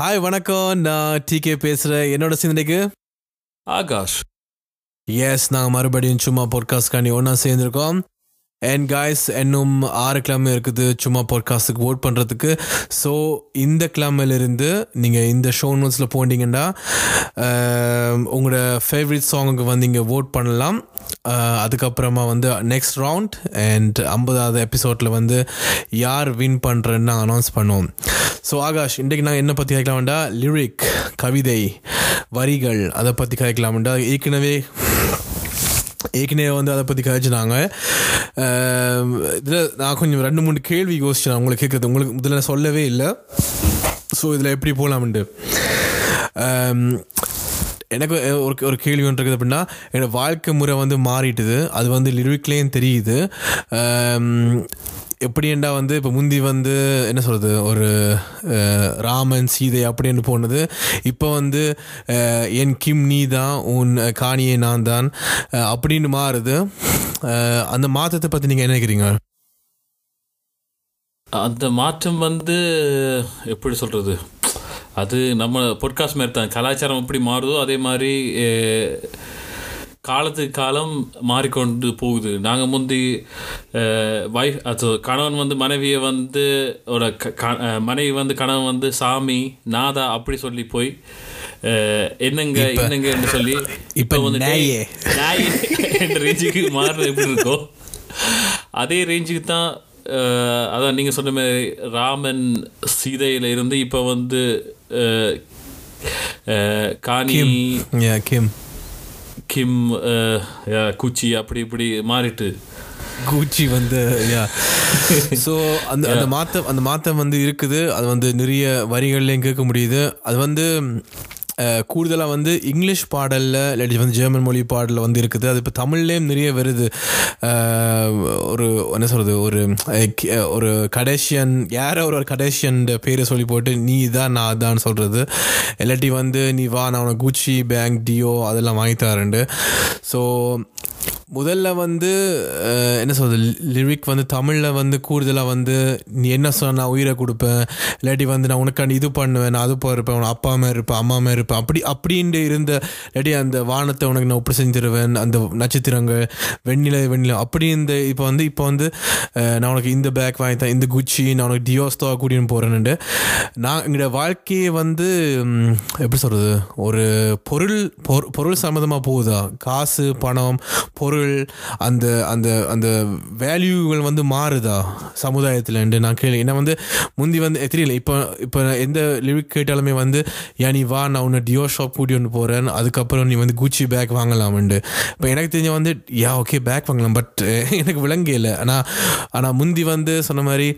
Hi வணக்கம். நான் decay பேசுகிறேன் என்னோட சிந்தனைக்கு? ஆகாஷ். எஸ் நாங்கள் மறுபடியும் சும்மா பாட்காஸ்ட்காண்டி ஒன்றா சேர்ந்துருக்கோம். அண்ட் காய்ஸ் இன்னும் ஆறு கிழமை இருக்குது. சும்மா பாட்காஸ்ட்டுக்கு ஓட் பண்ணுறதுக்கு ஸோ இந்த கிழமையிலிருந்து நீங்கள் இந்த ஷோ நோட்ஸில் போனீங்கன்னா உங்களோட ஃபேவரட் சாங்குக்கு வந்து இங்கே ஓட் பண்ணலாம். அதுக்கப்புறமா வந்து நெக்ஸ்ட் ரவுண்ட் அண்ட் ஐம்பதாவது எபிசோடில் வந்து யார் வின் பண்ணுறேன்னு அனௌன்ஸ் பண்ணுவோம். ஸோ ஆகாஷ் இன்றைக்கு நாங்கள் என்ன பற்றி கேட்கலாம்டா? லிரிக் கவிதை வரிகள் அதை பற்றி கேட்கலாம்டா? ஏற்கனவே ஏற்கனவே வந்து அதை பற்றி கதைச்சினாங்க இதில் நான் கொஞ்சம் ரெண்டு மூணு கேள்வி யோசிச்சேன் உங்களுக்கு கேட்குறது உங்களுக்கு முதல்ல சொல்லவே இல்லை ஸோ இதில் எப்படி போகலாம்ண்டு எனக்கு ஒரு ஒரு கேள்வி ஒன்று இருக்குது அப்படின்னா என்னோடய வாழ்க்கை முறை வந்து மாறிட்டுது அது வந்து லிரிக்லேயும் தெரியுது எப்படியெண்டா வந்து இப்போ முந்தி வந்து என்ன சொல்கிறது ஒரு ராமன் சீதை அப்படின்னு போனது. இப்போ வந்து என் கிம் நீ தான் உன் காணியை நான் தான் அப்படின்னு மாறுது. அந்த மாற்றத்தை பற்றி நீங்கள் என்ன நினைக்கிறீங்க? அந்த மாற்றம் வந்து எப்படி சொல்கிறது அது நம்ம பொட்காஸ்ட் மாதிரி தான் கலாச்சாரம் எப்படி மாறுதோ அதே மாதிரி காலத்துக்கு காலம் மாறிக்கொண்டு போகுது. நாங்கள் முந்தி வைஃப் அது கணவன் வந்து மனைவியை வந்து ஒரு மனைவி வந்து கணவன் வந்து சாமி நாதா அப்படி சொல்லி போய் என்னங்க என்னங்கன்னு சொல்லி இப்ப வந்து நாயே. நாய் என்ற ரேஞ்சுக்கு மாறுறது எப்படி இருக்கோ அதே ரேஞ்சுக்கு தான் அதான் நீங்கள் சொன்ன மாதிரி ராமன் சீதையில இருந்து இப்போ வந்து காணி கிம். கிம் குச்சி அப்படி இப்படி மாறிட்டு. கூச்சி வந்து யா ஸோ அந்த அந்த மாற்றம் அந்த மாற்றம் வந்து இருக்குது. அது வந்து நிறைய வரிகள்லையும் கேட்க முடியுது. அது வந்து கூடுதலாக வந்து இங்கிலீஷ் பாடலில் இல்லாட்டி வந்து ஜெர்மன் மொழி பாடலில் வந்து இருக்குது. அது இப்போ தமிழ்லேயும் நிறைய வருது. ஒரு என்ன சொல்கிறது ஒரு ஒரு கடைசியன் யாரோ ஒரு கடேஷியன் பேரை சொல்லி போட்டு நீ தான் நான் தான் சொல்கிறது இல்லாட்டி வந்து நீ வா நான் உனக்கு குச்சி பேங்க் டியோ அதெல்லாம் வாங்கி தரேன்டு ஸோ முதல்ல வந்து என்ன சொல்கிறது லிரிக் வந்து தமிழில் வந்து கூடுதலாக வந்து நீ என்ன சொன்ன நான் உயிரை கொடுப்பேன். இல்லாட்டி வந்து நான் உனக்காண்டி இது பண்ணுவேன். நான் அது போக இருப்பேன். உனக்கு அப்பா அம்மா இருப்பேன் அம்மா அம்மா இருப்பேன் அப்படி அப்படின்ட்டு இருந்த இல்லாட்டி அந்த வானத்தை உனக்கு நான் ஒப்பு செஞ்சிருவேன் அந்த நட்சத்திரங்கள் வெண்ணிலை வெண்ணிலை அப்படி இந்த இப்போ வந்து இப்போ வந்து நான் உனக்கு இந்த பேக் வாங்கித்தேன் இந்த குச்சி நான் உனக்கு டியோஸ்தா கூட்டின்னு போகிறேன்னுட்டு நான் எங்களோட வாழ்க்கையை வந்து எப்படி சொல்கிறது ஒரு பொருள் பொருள் சம்மந்தமாக போகுதா? காசு பணம் பொருள் அந்த அந்த அந்த வேல்யூகள் வந்து மாறுதா சமுதாயத்தில்? நான் கேள்வி ஏன்னா வந்து முந்தி வந்து தெரியல. இப்போ இப்போ எந்த லிரிக் கேட்டாலுமே வந்து ஏன் நீ வா நான் உன்னை டியோ ஷாப் கூட்டி ஒன்று போகிறேன் அதுக்கப்புறம் நீ வந்து குச்சி பேக் வாங்கலாம்ண்டு இப்போ எனக்கு தெரிஞ்ச வந்து யா ஓகே பேக் வாங்கலாம். பட் எனக்கு விளங்கே இல்லை. ஆனால் ஆனால் முந்தி வந்து சொன்ன மாதிரி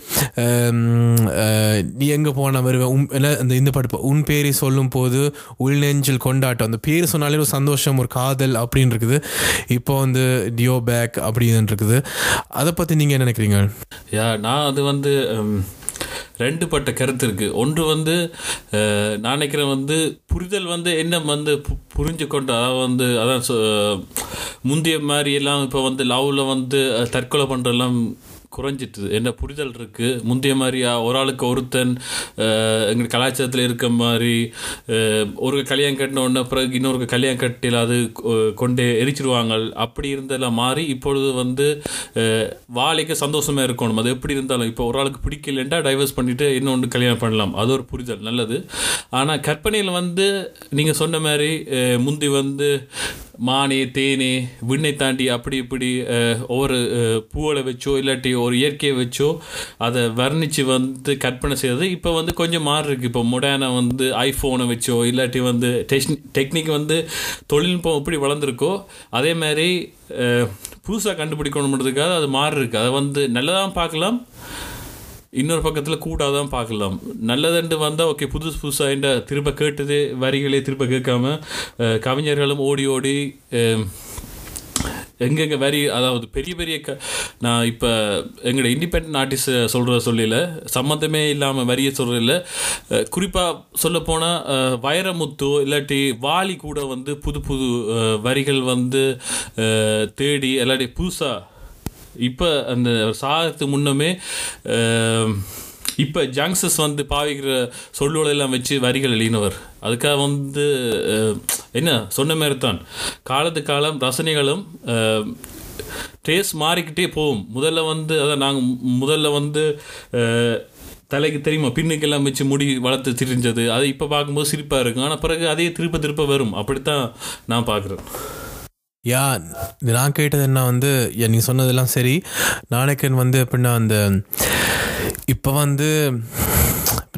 நீ எங்கே போன வருவேன் உன் இல்லை அந்த இந்த பாட்டு உன் பேரை சொல்லும் போது உள் நெஞ்சில் கொண்டாட்டம். அந்த பேர் சொன்னாலே ஒரு சந்தோஷம் ஒரு காதல் அப்படின்னு இருக்குது. இப்போ வந்து டியோ பேக் அப்படின்னு இருக்குது. அதை பற்றி நீங்கள் என்ன நினைக்கிறீங்க? யா நான் அது வந்து ரெண்டு பட்ட கருத்து இருக்குது ஒன்று வந்து நான் நினைக்கிறேன் வந்து புரிதல் வந்து என்ன வந்து பு- புரிஞ்சு கொண்டு அதாவது வந்து அதான் சொ- முந்தைய மாதிரி எல்லாம் இப்போ வந்து லவ்வில் வந்து தற்கொலை பண்ணுறதெல்லாம் குறைஞ்சிட்டுது. என்ன புரிதல் இருக்குது முந்தைய மாதிரியா? ஒரு ஆளுக்கு ஒருத்தன் எங்கள் கலாச்சாரத்தில் இருக்க மாதிரி ஒரு கல்யாணம் கட்டின உடனே பிறகு இன்னொரு கல்யாணம் கட்டில அது கொ- கொண்டு எரிச்சிருவாங்க அப்படி இருந்தெல்லாம் மாறி இப்பொழுது வந்து வாழைக்கு சந்தோஷமாக இருக்கணும். அது எப்படி இருந்தாலும் இப்போ ஒரு ஆளுக்கு பிடிக்கலண்டா டைவர்ஸ் பண்ணிவிட்டு இன்னொன்று கல்யாணம் பண்ணலாம். அது ஒரு புரிதல் நல்லது. ஆனால் கற்பனையில் வந்து நீங்கள் சொன்ன மாதிரி முந்தி வந்து மானே தேனே விண்ணை தாண்டி அப்படி இப்படி ஒவ்வொரு அஹ், பூவலை வச்சோ இல்லாட்டி ஒரு இயற்கையை வச்சோ அதை வர்ணித்து வந்து கற்பனை செய்யறது. இப்போ வந்து கொஞ்சம் மாறி இப்போ மொடர்னா வந்து ஐஃபோனை வச்சோ இல்லாட்டி வந்து டெக்னி டெக்னிக் வந்து தொழில்நுட்பம் எப்படி வளர்ந்துருக்கோ அதே மாதிரி புதுசாக கண்டுபிடிக்கணுன்றதுக்காக அது மாறி அதை வந்து நல்லதாக பார்க்கலாம். இன்னொரு பக்கத்தில் கூடாதான் பார்க்கலாம். நல்லதுண்டு வந்தால் ஓகே புதுசு புதுசாக திரும்ப கேட்டது வரிகளே திரும்ப கேட்காம கவிஞர்களும் ஓடி ஓடி எங்கெங்கே வரி அதாவது பெரிய பெரிய க நான் இப்போ எங்களோட இண்டிபெண்ட் ஆர்டிஸ்ட் சொல்கிற சொல்லல சம்மந்தமே இல்லாமல் வரியை சொல்கிறதில்ல குறிப்பாக சொல்லப்போனால் வைரமுத்து இல்லாட்டி வாலி கூட வந்து புது புது வரிகள் வந்து தேடி இல்லாட்டி புதுசாக இப்போ அந்த சாகத்துக்கு முன்னமே இப்போ ஜங்ஸஸ் வந்து பாவிக்கிற சொல்லுவலெல்லாம் வச்சு வரிகள் எழுதினவர். அதுக்காக வந்து என்ன? சொன்ன மாதிரி தான் காலத்து காலம் ரசனைகளும் டேஸ்ட் மாறிக்கிட்டே போகும். முதல்ல வந்து அதான் நாங்கள் முதல்ல வந்து தலைக்கு தெரியுமா? பின்னுக்கெல்லாம் வச்சு முடி வளர்த்து திரிஞ்சது. அதை இப்போ பார்க்கும்போது சிரிப்பாக இருக்கும் ஆனால் பிறகு அதே திருப்ப திருப்ப வரும். அப்படித்தான் நான் பார்க்குறேன். யா நான் கேட்டது என்ன வந்து நீ சொன்னதெல்லாம் சரி. நாளைக்கு வந்து எப்படின்னா அந்த இப்போ வந்து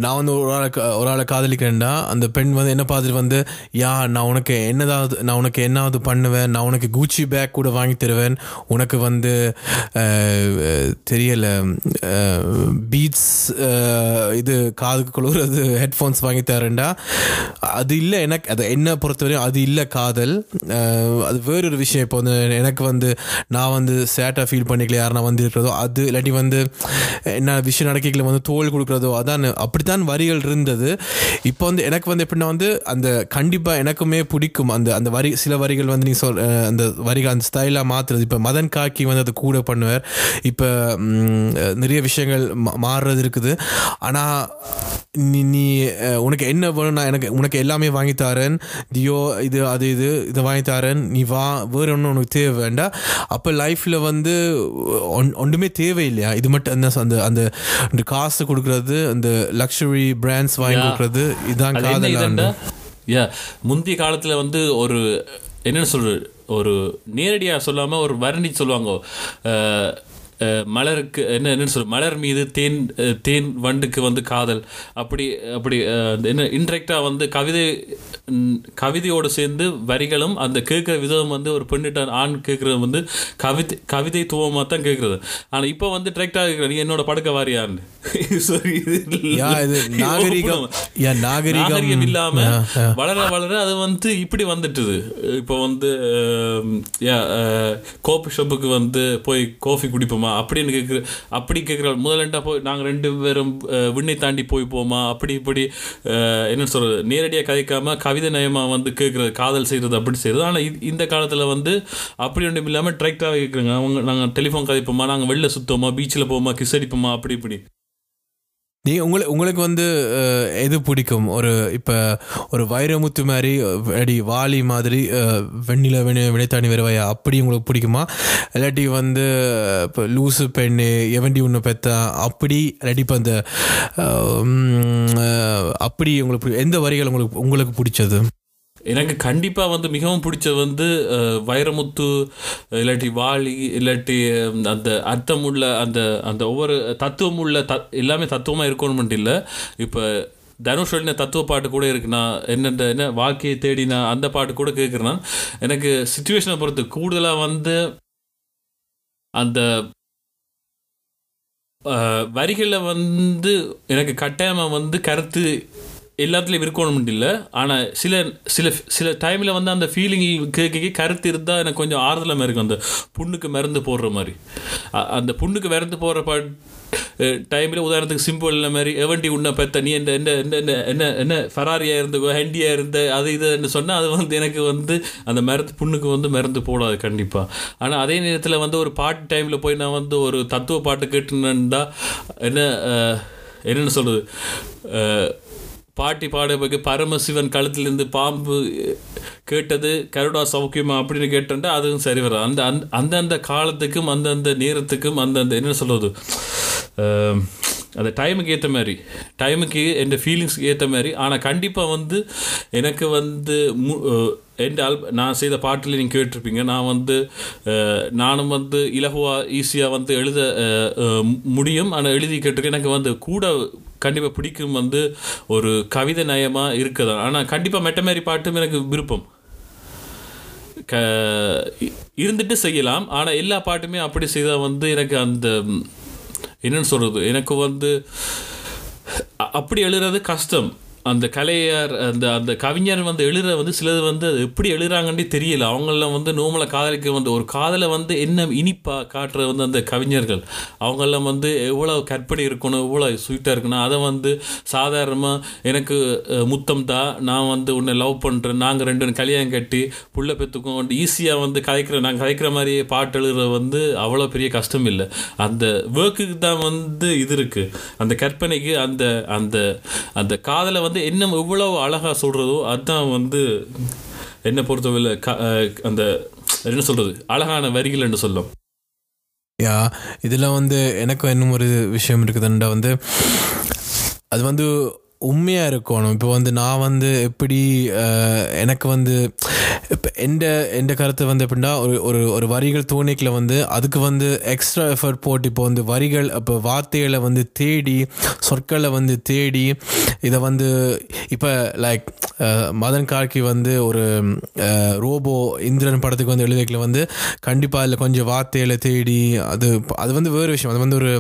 நான் வந்து ஒரு ஆளை கா- ஒரு ஆளை காதலிக்கிறேன்டா. அந்த பெண் வந்து என்ன பார்த்துட்டு வந்து யா நான் உனக்கு என்னதாவது நான் உனக்கு என்னாவது பண்ணுவேன். நான் உனக்கு கூச்சி பேக் கூட வாங்கி தருவேன். உனக்கு வந்து தெரியலை பீட்ஸ் இது காதுக்கு குளிர்றது ஹெட்ஃபோன்ஸ் வாங்கி தரேன்டா. அது இல்லை எனக்கு அது என்ன பொறுத்தவரையும் அது இல்லை காதல். அது வேறொரு விஷயம். இப்போ வந்து எனக்கு வந்து நான் வந்து சேட்டாக ஃபீல் பண்ணிக்கல யாருனா வந்து இருக்கிறதோ அது இல்லாட்டி வந்து என்ன விஷயம் நடக்கல வந்து தோல் கொடுக்குறதோ அதான். அப்படி அப்படித்தான் வரிகள் இருந்தது. இப்போ வந்து எனக்கு வந்து எப்படின்னா வந்து அந்த கண்டிப்பாக எனக்குமே பிடிக்கும். அந்த அந்த வரி சில வரிகள் வந்து நீ சொல் அந்த வரிகள் அந்த ஸ்டைலாக மாற்றுறது இப்போ மதன் காக்கி வந்து அது கூட பண்ணுவார். இப்போ நிறைய விஷயங்கள் மா- மாறுறது இருக்குது. ஆனால் நீ நீ உனக்கு என்ன வேணும் நான் எனக்கு உனக்கு எல்லாமே வாங்கி தரேன். தியோ இது அது இது இதை வாங்கி தரேன். நீ வா வேறு ஒன்றும் உனக்கு தேவை வேண்டாம். அப்போ லைஃப்பில் வந்து ஒன்- ஒன்றுமே தேவையில்லையா? இது மட்டும் அந்த அந்த அந்த இந்த காசு கொடுக்குறது அந்த லக்ஸுரி பிராண்ட்ஸ் வாங்கி. கொடுக்குறது இதுதான் காதல் யா முந்தைய காலத்தில் வந்து ஒரு என்னன்னு சொல்றது? ஒரு நேரடியாக சொல்லாமல் ஒரு வர்ணிச்சு சொல்லுவாங்க. மலருக்கு என்ன என்னன்னு சொல்ற மலர் மீது தேன் தேன் வண்டுக்கு வந்து காதல். அப்படி அப்படி என்ன இன்டெரக்டாக வந்து கவிதை கவிதையோடு சேர்ந்து வரிகளும் அந்த கேட்குற விதம் வந்து ஒரு பெண்ணிட்ட ஆண் கேட்குறது வந்து கவிதை கவிதை துவமாக தான் கேட்குறது. ஆனால் இப்போ வந்து டிரெக்டாக கேட்குற நீ என்னோட படுக்க வாரியான்னு. சாரி நாகரிகம். நாகரிகம். இல்லாம. வளர வளர அது வந்து இப்படி வந்துட்டுது. இப்போ வந்து கோப்பி ஷாப்புக்கு வந்து போய் காஃபி குடிப்போமா? அப்படின்னு கேட்குற அப்படி கேட்குற முதலண்டா போய் நாங்கள் ரெண்டு பேரும் விண்ணை தாண்டி போய் போமா? அப்படி இப்படி என்ன சொல்கிறது நேரடியாக கதைக்காமல் கவிதை நயமாக வந்து கேட்குறது காதல் செய்கிறது அப்படி செய்கிறது ஆனால் இந்த காலத்தில் வந்து அப்படி ஒன்றும் இல்லாமல் டிரெக்டாக கேட்குறாங்க அவங்க நாங்கள் டெலிஃபோன் கதைப்போமா? நாங்கள் வெளில சுத்தோமா? பீச்சில் போமா கிஸ் அடிப்போமா? அப்படி இப்படி. நீ உங்களுக்கு உங்களுக்கு வந்து எது பிடிக்கும்? ஒரு இப்போ ஒரு வைரமுத்து மாதிரி அடி வாலி மாதிரி வெண்ணில வினை வினைத்தாணி வருவாயா அப்படி உங்களுக்கு பிடிக்குமா? இல்லாட்டி வந்து இப்போ லூசு பெண்ணு எவண்டி ஒன்று பெத்தா அப்படி இல்லாட்டி இப்போ அந்த அப்படி உங்களுக்கு எந்த வரிகள் உங்களுக்கு உங்களுக்கு பிடிச்சது? எனக்கு கண்டிப்பாக வந்து மிகவும் பிடிச்சது வந்து வைரமுத்து இல்லாட்டி வாலி இல்லாட்டி அந்த அர்த்தமுள்ள அந்த அந்த ஒவ்வொரு தத்துவம் உள்ள த எல்லாமே தத்துவமாக இருக்கணும்னு இல்லை. இப்போ தனுஷ் எழுதின தத்துவ பாட்டு கூட இருக்குண்ணா என்னென்ன என்ன வாழ்க்கையை தேடினா அந்த பாட்டு கூட கேட்குறேன் எனக்கு சுச்சுவேஷனை பொறுத்து கூடுதலாக வந்து அந்த வரிகளில் வந்து எனக்கு கட்டாயமாக வந்து கருத்து எல்லாத்துலேயும் இருக்கணும்னு இல்லை. ஆனால் சில சில சில டைமில் வந்து அந்த ஃபீலிங் கேட்க கருத்து இருந்தால் எனக்கு கொஞ்சம் ஆறுதலாக இருக்கும். அந்த புண்ணுக்கு மருந்து போடுற மாதிரி. அந்த புண்ணுக்கு மருந்து போடுற பா டைமில் உதாரணத்துக்கு சிம்பிள் இல்லை மாதிரி எவண்டி உன்னை பெத்த நீ என்ன என்ன என்ன என்ன என்ன என்ன ஃபராரியாக இருந்த ஹெண்டியாக இருந்த அது இதுன்னு சொன்னால் அது வந்து எனக்கு வந்து அந்த மருந்து புண்ணுக்கு வந்து மருந்து போடாது கண்டிப்பாக ஆனால் அதே நேரத்தில் வந்து ஒரு பாட்டு டைமில் போய் நான் வந்து ஒரு தத்துவ பாட்டு கேட்டுனேன்டா என்ன என்னென்னு சொல்கிறது பாட்டி பாடுறதுக்கு பரமசிவன் கழுத்திலிருந்து பாம்பு கேட்டது கருடா சௌக்கியமா அப்படின்னு கேட்டேன்டா அதுவும் சரி வரும் அந்த அந்த அந்தந்த காலத்துக்கும் அந்தந்த நேரத்துக்கும் அந்தந்த என்ன சொல்றது அந்த டைமுக்கு ஏற்ற மாதிரி டைமுக்கு என் ஃபீலிங்ஸ்க்கு ஏற்ற மாதிரி. ஆனால் கண்டிப்பாக வந்து எனக்கு வந்து மு என் ஆல் நான் செய்த பாட்டில் நீங்கள் கேட்டிருப்பீங்க. நான் வந்து நானும் வந்து இலகுவாக ஈஸியாக வந்து எழுத முடியும். ஆனால் எழுதி கேட்டிருக்கேன். எனக்கு வந்து கூட கண்டிப்பாக பிடிக்கும் வந்து ஒரு கவிதை நயமாக இருக்குதான். ஆனால் கண்டிப்பாக மெட்டமாரி பாட்டும் எனக்கு விருப்பம். க இருந்துட்டு செய்யலாம். ஆனால் எல்லா பாட்டுமே அப்படி செய்தால் வந்து எனக்கு அந்த என்னென்னு சொல்கிறது எனக்கு வந்து அப்படி எழுதுறது கஷ்டம். அந்த கலையர் அந்த அந்த கவிஞர் வந்து எழுதுற வந்து சிலது வந்து அது எப்படி எழுதுறாங்கன்னே தெரியல. அவங்களாம் வந்து நோமலை காதலிக்க வந்து ஒரு காதலை வந்து என்ன இனிப்பாக காட்டுற வந்து அந்த கவிஞர்கள். அவங்கெல்லாம் வந்து எவ்வளோ கற்பனை இருக்கணும் எவ்வளோ ஸ்வீட்டாக இருக்கணும் அதை வந்து சாதாரணமாக எனக்கு முத்தம் தான் நான் வந்து உன்னை லவ் பண்ணுறேன் நாங்கள் ரெண்டு கல்யாணம் கட்டி புள்ள பெற்றுக்கும் வந்து ஈஸியாக வந்து கதைக்கிற நாங்கள் கதைக்கிற மாதிரி பாட்டு எழுதுறது வந்து அவ்வளோ பெரிய கஷ்டம் இல்லை. அந்த ஒர்க்குக்கு தான் வந்து இது இருக்குது அந்த கற்பனைக்கு அந்த அந்த அந்த காதலை வந்து என்ன எவ்வளவு அழகாக சொல்கிறதோ அதுதான் வந்து என்னை பொறுத்தவரையில் க அஹ் அந்த என்ன சொல்கிறது அழகான வரிகள் என்று சொல்லும். யா இதில் வந்து எனக்கும் இன்னும் ஒரு விஷயம் இருக்குதுண்டா வந்து அது வந்து உண்மையாக இருக்கணும். இப்போ வந்து நான் வந்து எப்படி எனக்கு வந்து இப்போ எந்த எந்த கருத்து வந்து எப்படின்னா ஒரு ஒரு ஒரு வரிகள் தோணிக்கில் வந்து அதுக்கு வந்து எக்ஸ்ட்ரா எஃபர்ட் போட்டு இப்போ வந்து வரிகள் இப்போ வார்த்தைகளை வந்து தேடி சொற்களை வந்து தேடி இதை வந்து இப்போ லைக் மதன் கார்கி வந்து ஒரு ரோபோ இந்திரன் படத்துக்கு வந்து எழுதிக்கல வந்து கண்டிப்பாக அதில் கொஞ்சம் வார்த்தைகளை தேடி அது அது வந்து வேறு விஷயம். அது வந்து ஒரு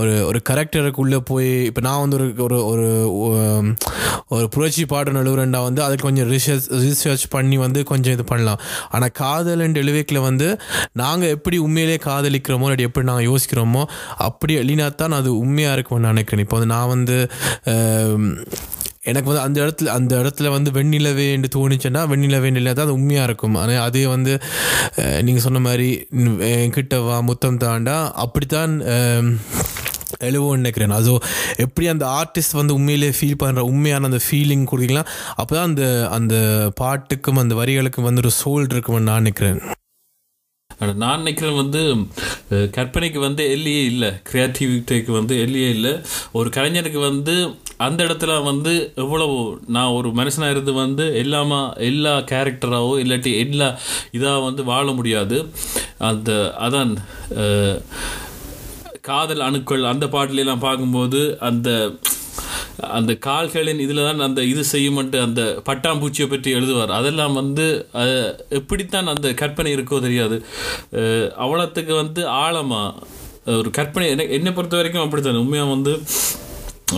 ஒரு ஒரு கரெக்டருக்குள்ளே போய் இப்போ நான் வந்து ஒரு ஒரு ஒரு புரட்சி பாடம் நழுவுறண்டா வந்து அதுக்கு கொஞ்சம் ரிசர்ச் ரிசர்ச் பண்ணி வந்து கொஞ்சம் இது பண்ணலாம். ஆனால் காதல் அண்ட் எழுவேக்கில் வந்து நாங்கள் எப்படி உண்மையிலே காதலிக்கிறோமோ இல்லாட்டி எப்படி நாங்கள் யோசிக்கிறோமோ அப்படி எழுதினா தான் அது உண்மையாக இருக்கும்னு நான் நினைக்கிறேன். இப்போ வந்து நான் வந்து எனக்கு வந்து அந்த இடத்துல அந்த இடத்துல வந்து வெண்ணிலவே என்று தோணுச்சுன்னா வெண்ணிலவே இல்லை தான் அது உண்மையாக இருக்கும். ஆனால் அதே வந்து நீங்கள் சொன்ன மாதிரி என்கிட்ட வா முத்தம் தாண்டா அப்படித்தான் எழுவோன்னு நினைக்கிறேன். அது எப்படி அந்த ஆர்டிஸ்ட் வந்து உண்மையிலே ஃபீல் பண்ணுற உண்மையான அந்த ஃபீலிங் கொடுக்கலாம் அப்போ தான் அந்த அந்த பாட்டுக்கும் அந்த வரிகளுக்கும் வந்து ஒரு சோல் இருக்கும்னு நான் நினைக்கிறேன். நான் நினைக்கிறேன் வந்து கற்பனைக்கு வந்து எல்லையே இல்லை. கிரியேட்டிவிட்டிக்கு வந்து எல்லையே இல்லை. ஒரு கலைஞருக்கு வந்து அந்த இடத்துல வந்து எவ்வளவு நான் ஒரு மனுஷனாக இருந்து வந்து எல்லாமா எல்லா கேரக்டராகவோ இல்லாட்டி எல்லா இதாக வந்து வாழ முடியாது. அந்த அதான் காதல் அணுக்கள் அந்த பாட்டிலெல்லாம் பார்க்கும்போது அந்த அந்த கால்களின் இதில் தான் அந்த இது செய்யுமன்ட்டு அந்த பட்டாம்பூச்சியை பற்றி எழுதுவார். அதெல்லாம் வந்து எப்படித்தான் அந்த கற்பனை இருக்கோ தெரியாது. அவ்வளோத்துக்கு வந்து ஆழமாக ஒரு கற்பனை என்ன என்னை பொறுத்த வரைக்கும் அப்படித்தான். உண்மையாக வந்து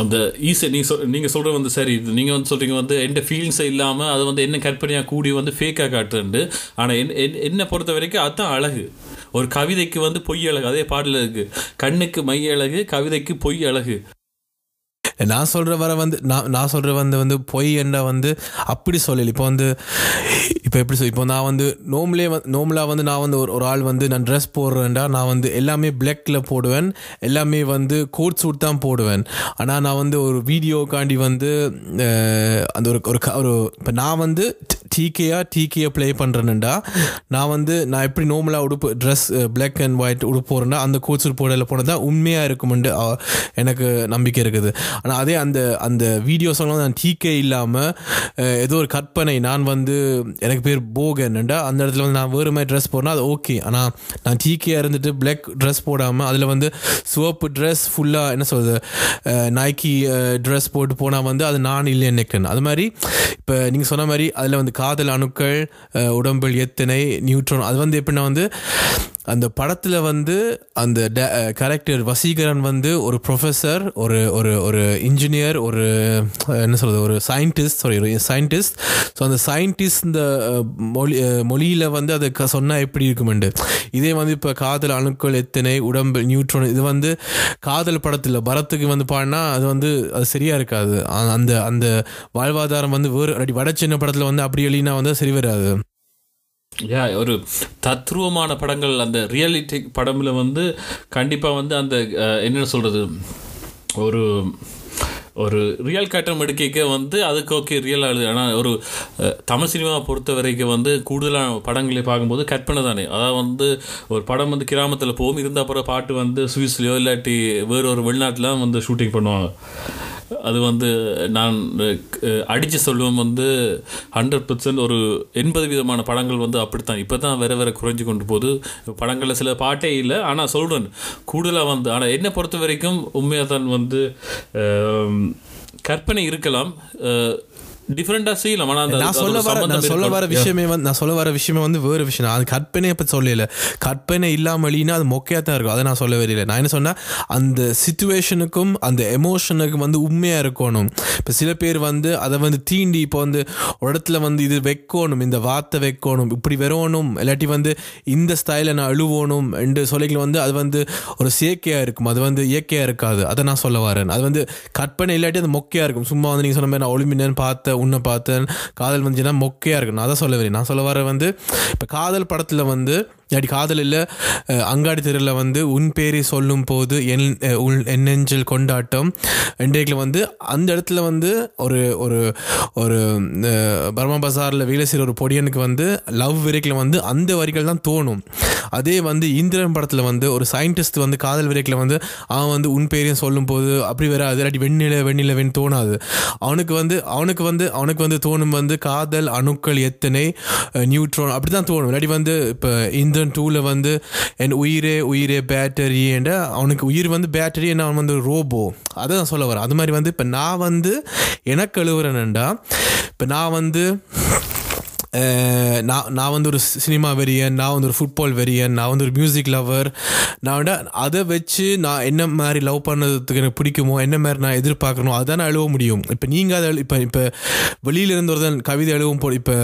அந்த ஈஸி நீங்கள் சொல் நீங்கள் சொல்கிறது வந்து சரி நீங்கள் வந்து சொல்கிறீங்க வந்து எந்த ஃபீலிங்ஸை இல்லாமல் அது வந்து என்ன கற்பனையாக கூடி வந்து ஃபேக்காக காட்டுறது ஆனால் என் என்- என்னை பொறுத்த வரைக்கும் அதுதான் அழகு. ஒரு கவிதைக்கு வந்து பொய் அழகு. அதே பாடல இருக்கு. கண்ணுக்கு மை அழகு கவிதைக்கு பொய் அழகு. நான் சொல்கிற வர வந்து நான் நான் சொல்கிற வந்து வந்து பொய் என்ன வந்து அப்படி சொல்லல. இப்போ வந்து இப்போ எப்படி சொல் இப்போ நான் வந்து நோம்லே வந்து நோம்லாக வந்து நான் வந்து ஒரு ஒரு ஆள் வந்து நான் ட்ரெஸ் போடுறேன்டா நான் வந்து எல்லாமே பிளாக்கில் போடுவேன். எல்லாமே வந்து கோட் சூட் தான் போடுவேன். ஆனால் நான் வந்து ஒரு வீடியோக்காண்டி வந்து அந்த ஒரு ஒரு க- ஒரு இப்போ நான் வந்து டிகேயா டிகேயை ப்ளே பண்ணுறேன்டா நான் வந்து நான் எப்படி நார்மலாக உடுப்பு ட்ரெஸ் பிளாக் அண்ட் ஒயிட் உடுப்பு போகிறேன்னா அந்த கோட் போடல போனது தான் உண்மையாக இருக்குமெண்டு எனக்கு நம்பிக்கை இருக்குது. ஆனால் அதே அந்த அந்த வீடியோஸ்லாம் நான் டிகே இல்லாமல் ஏதோ ஒரு கற்பனை நான் வந்து எனக்கு பேர் போகன்டா அந்த இடத்துல வந்து நான் வேறு மாதிரி ட்ரெஸ் போடுறேன்னா அது ஓகே ஆனால் நான் டிகேயாக இருந்துட்டு பிளாக் ட்ரெஸ் போடாமல் அதில் வந்து சிவப்பு ட்ரெஸ் ஃபுல்லாக என்ன சொல்கிறது நைக்கி ட்ரெஸ் போட்டு போனால் வந்து அது நான் இல்லைன்னு நினைக்கிறேன். அது மாதிரி இப்போ நீங்கள் சொன்ன மாதிரி அதில் வந்து காதல் அணுக்கள் உடம்பில் எத்தனை நியூட்ரான் அது வந்து எப்படின்னா வந்து அந்த படத்தில் வந்து அந்த கேரக்டர் வசீகரன் வந்து ஒரு ப்ரொஃபஸர் ஒரு ஒரு ஒரு இன்ஜினியர் ஒரு என்ன சொல்கிறது ஒரு சயின்டிஸ்ட் சாரி ஒரு சயின்டிஸ்ட் ஸோ அந்த சயின்டிஸ்ட் இந்த மொழி மொழியில் வந்து அதை க- எப்படி இருக்குமெண்டு. இதே வந்து இப்போ காதல் அணுக்கள் எத்தனை உடம்பு நியூட்ரான் இது வந்து காதல் படத்தில் பரத்துக்கு வந்து பாடினா அது வந்து அது சரியாக இருக்காது. அந்த அந்த வாழ்வாதாரம் வந்து வேறு இல்லாட்டி வட சின்ன படத்தில் வந்து அப்படி எழுதினா வந்து சரி வராது. யா ஒரு தத்ரூபமான படங்கள் அந்த ரியாலிட்டி படமில் வந்து கண்டிப்பாக வந்து அந்த என்ன சொல்கிறது ஒரு ஒரு ரியல் கட்டம் எடுக்க வந்து அதுக்கு ஓகே ரியல் ஆகுது ஆனால் ஒரு தமிழ் சினிமாவை பொறுத்த வரைக்கும் வந்து கூடுதலான படங்களை பார்க்கும்போது கற்பனை தானே. அதாவது வந்து ஒரு படம் வந்து கிராமத்தில் போகும் இருந்தால் அப்புறம் பாட்டு வந்து சுவிஸ்லேயோ இல்லாட்டி வேறு ஒரு வெளிநாட்டிலாம் வந்து ஷூட்டிங் பண்ணுவாங்க. அது வந்து நான் அடித்து சொல்லுவோம் வந்து ஹண்ட்ரட் பர்சன்ட் ஒரு எண்பது விதமான படங்கள் வந்து அப்படித்தான். இப்போ தான் வேற வேற குறைஞ்சு கொண்டு போகுது. படங்களில் சில பாட்டே இல்லை ஆனால் சொல்கிறேன் கூடுதலாக வந்து ஆனால் என்னை பொறுத்த வரைக்கும் உண்மையாக தான் வந்து கற்பனை இருக்கலாம். அஹ், டிஃப்ரெண்டாக செய்யலாம். அந்த நான் சொல்ல வர நான் சொல்ல வர விஷயமே வந்து நான் சொல்ல வர விஷயமே வந்து வேறு விஷயம். அது கற்பனையை பற்றி சொல்லல. கற்பனை இல்லாமலினா அது மொக்கையாக தான் இருக்கும். அதை நான் சொல்ல வரல நான் என்ன சொன்னேன் அந்த சுச்சுவேஷனுக்கும் அந்த எமோஷனுக்கும் வந்து உண்மையாக இருக்கணும். இப்போ சில பேர் வந்து அதை வந்து தீண்டி இப்போ வந்து ஒரு இடத்துல வந்து இது வைக்கணும். இந்த வார்த்தை வைக்கணும். இப்படி வரணும். இல்லாட்டி வந்து இந்த ஸ்டைலில் நான் அழுவணும் என்று சொல்லிக்கல வந்து அது வந்து ஒரு செயற்கையாக இருக்கும். அது வந்து இயற்கையாக இருக்காது. அதை நான் சொல்ல வரேன். அது வந்து கற்பனை இல்லாட்டி அது மொக்கையாக இருக்கும். சும்மா வந்து நீங்கள் சொன்ன மாதிரி நான் ஒளிமினேன்னு பார்த்தேன் உன்னை பார்த்தேன் காதல் வந்துச்சுன்னா மொக்கையாக இருக்கு நான் அதை சொல்ல வரேன். நான் சொல்ல வர வந்து இப்போ காதல் படத்தில் வந்து இல்லாட்டி காதல் இல்லை அங்காடி தெருவில் வந்து உன் பேரை சொல்லும் போது என் உள் எண்ணெஞ்சல் கொண்டாட்டம். இன்றைக்கில் வந்து அந்த இடத்துல வந்து ஒரு ஒரு ஒரு பர்மா பசாரில் வேலை செய்கிற ஒரு பொடியனுக்கு வந்து லவ் விரைக்கில் வந்து அந்த வரிகள் தான் தோணும். அதே வந்து இந்திரன் படத்தில் வந்து ஒரு சயின்டிஸ்ட் வந்து காதல் விரைக்கில் வந்து அவன் வந்து உன் பேரையும் சொல்லும் போது அப்படி வராது. இல்லாட்டி வெண்ணில வெண்ணில வெண் தோணாது. அவனுக்கு வந்து அவனுக்கு வந்து அவனுக்கு வந்து தோணும் வந்து காதல் அணுக்கள் எத்தனை நியூட்ரான் அப்படி தான் தோணும். இல்லாட்டி வந்து இப்போ இந்த இந்திரன் டூவில் வந்து என் உயிரே உயிரே பேட்டரி என்ற அவனுக்கு உயிர் வந்து பேட்டரி என்ன? அவன் வந்து ரோபோ அதை நான் சொல்ல வரேன். அது மாதிரி வந்து இப்போ நான் வந்து எனக்கு எழுவுறேன்டா இப்போ நான் வந்து நான் நான் வந்து ஒரு சினிமா வெறியன் நான் வந்து ஒரு ஃபுட்பால் வெறியன் நான் வந்து ஒரு மியூசிக் லவர் நான் வந்து அதை வச்சு நான் என்ன மாதிரி லவ் பண்ணதுக்கு எனக்கு பிடிக்குமோ என்ன மாதிரி நான் எதிர்பார்க்கணும் அதை நான் எழுத முடியும். இப்போ நீங்கள் அதை இப்போ இப்போ வெளியிலிருந்து ஒருத்தன் கவிதை எழுவும் போ இப்போ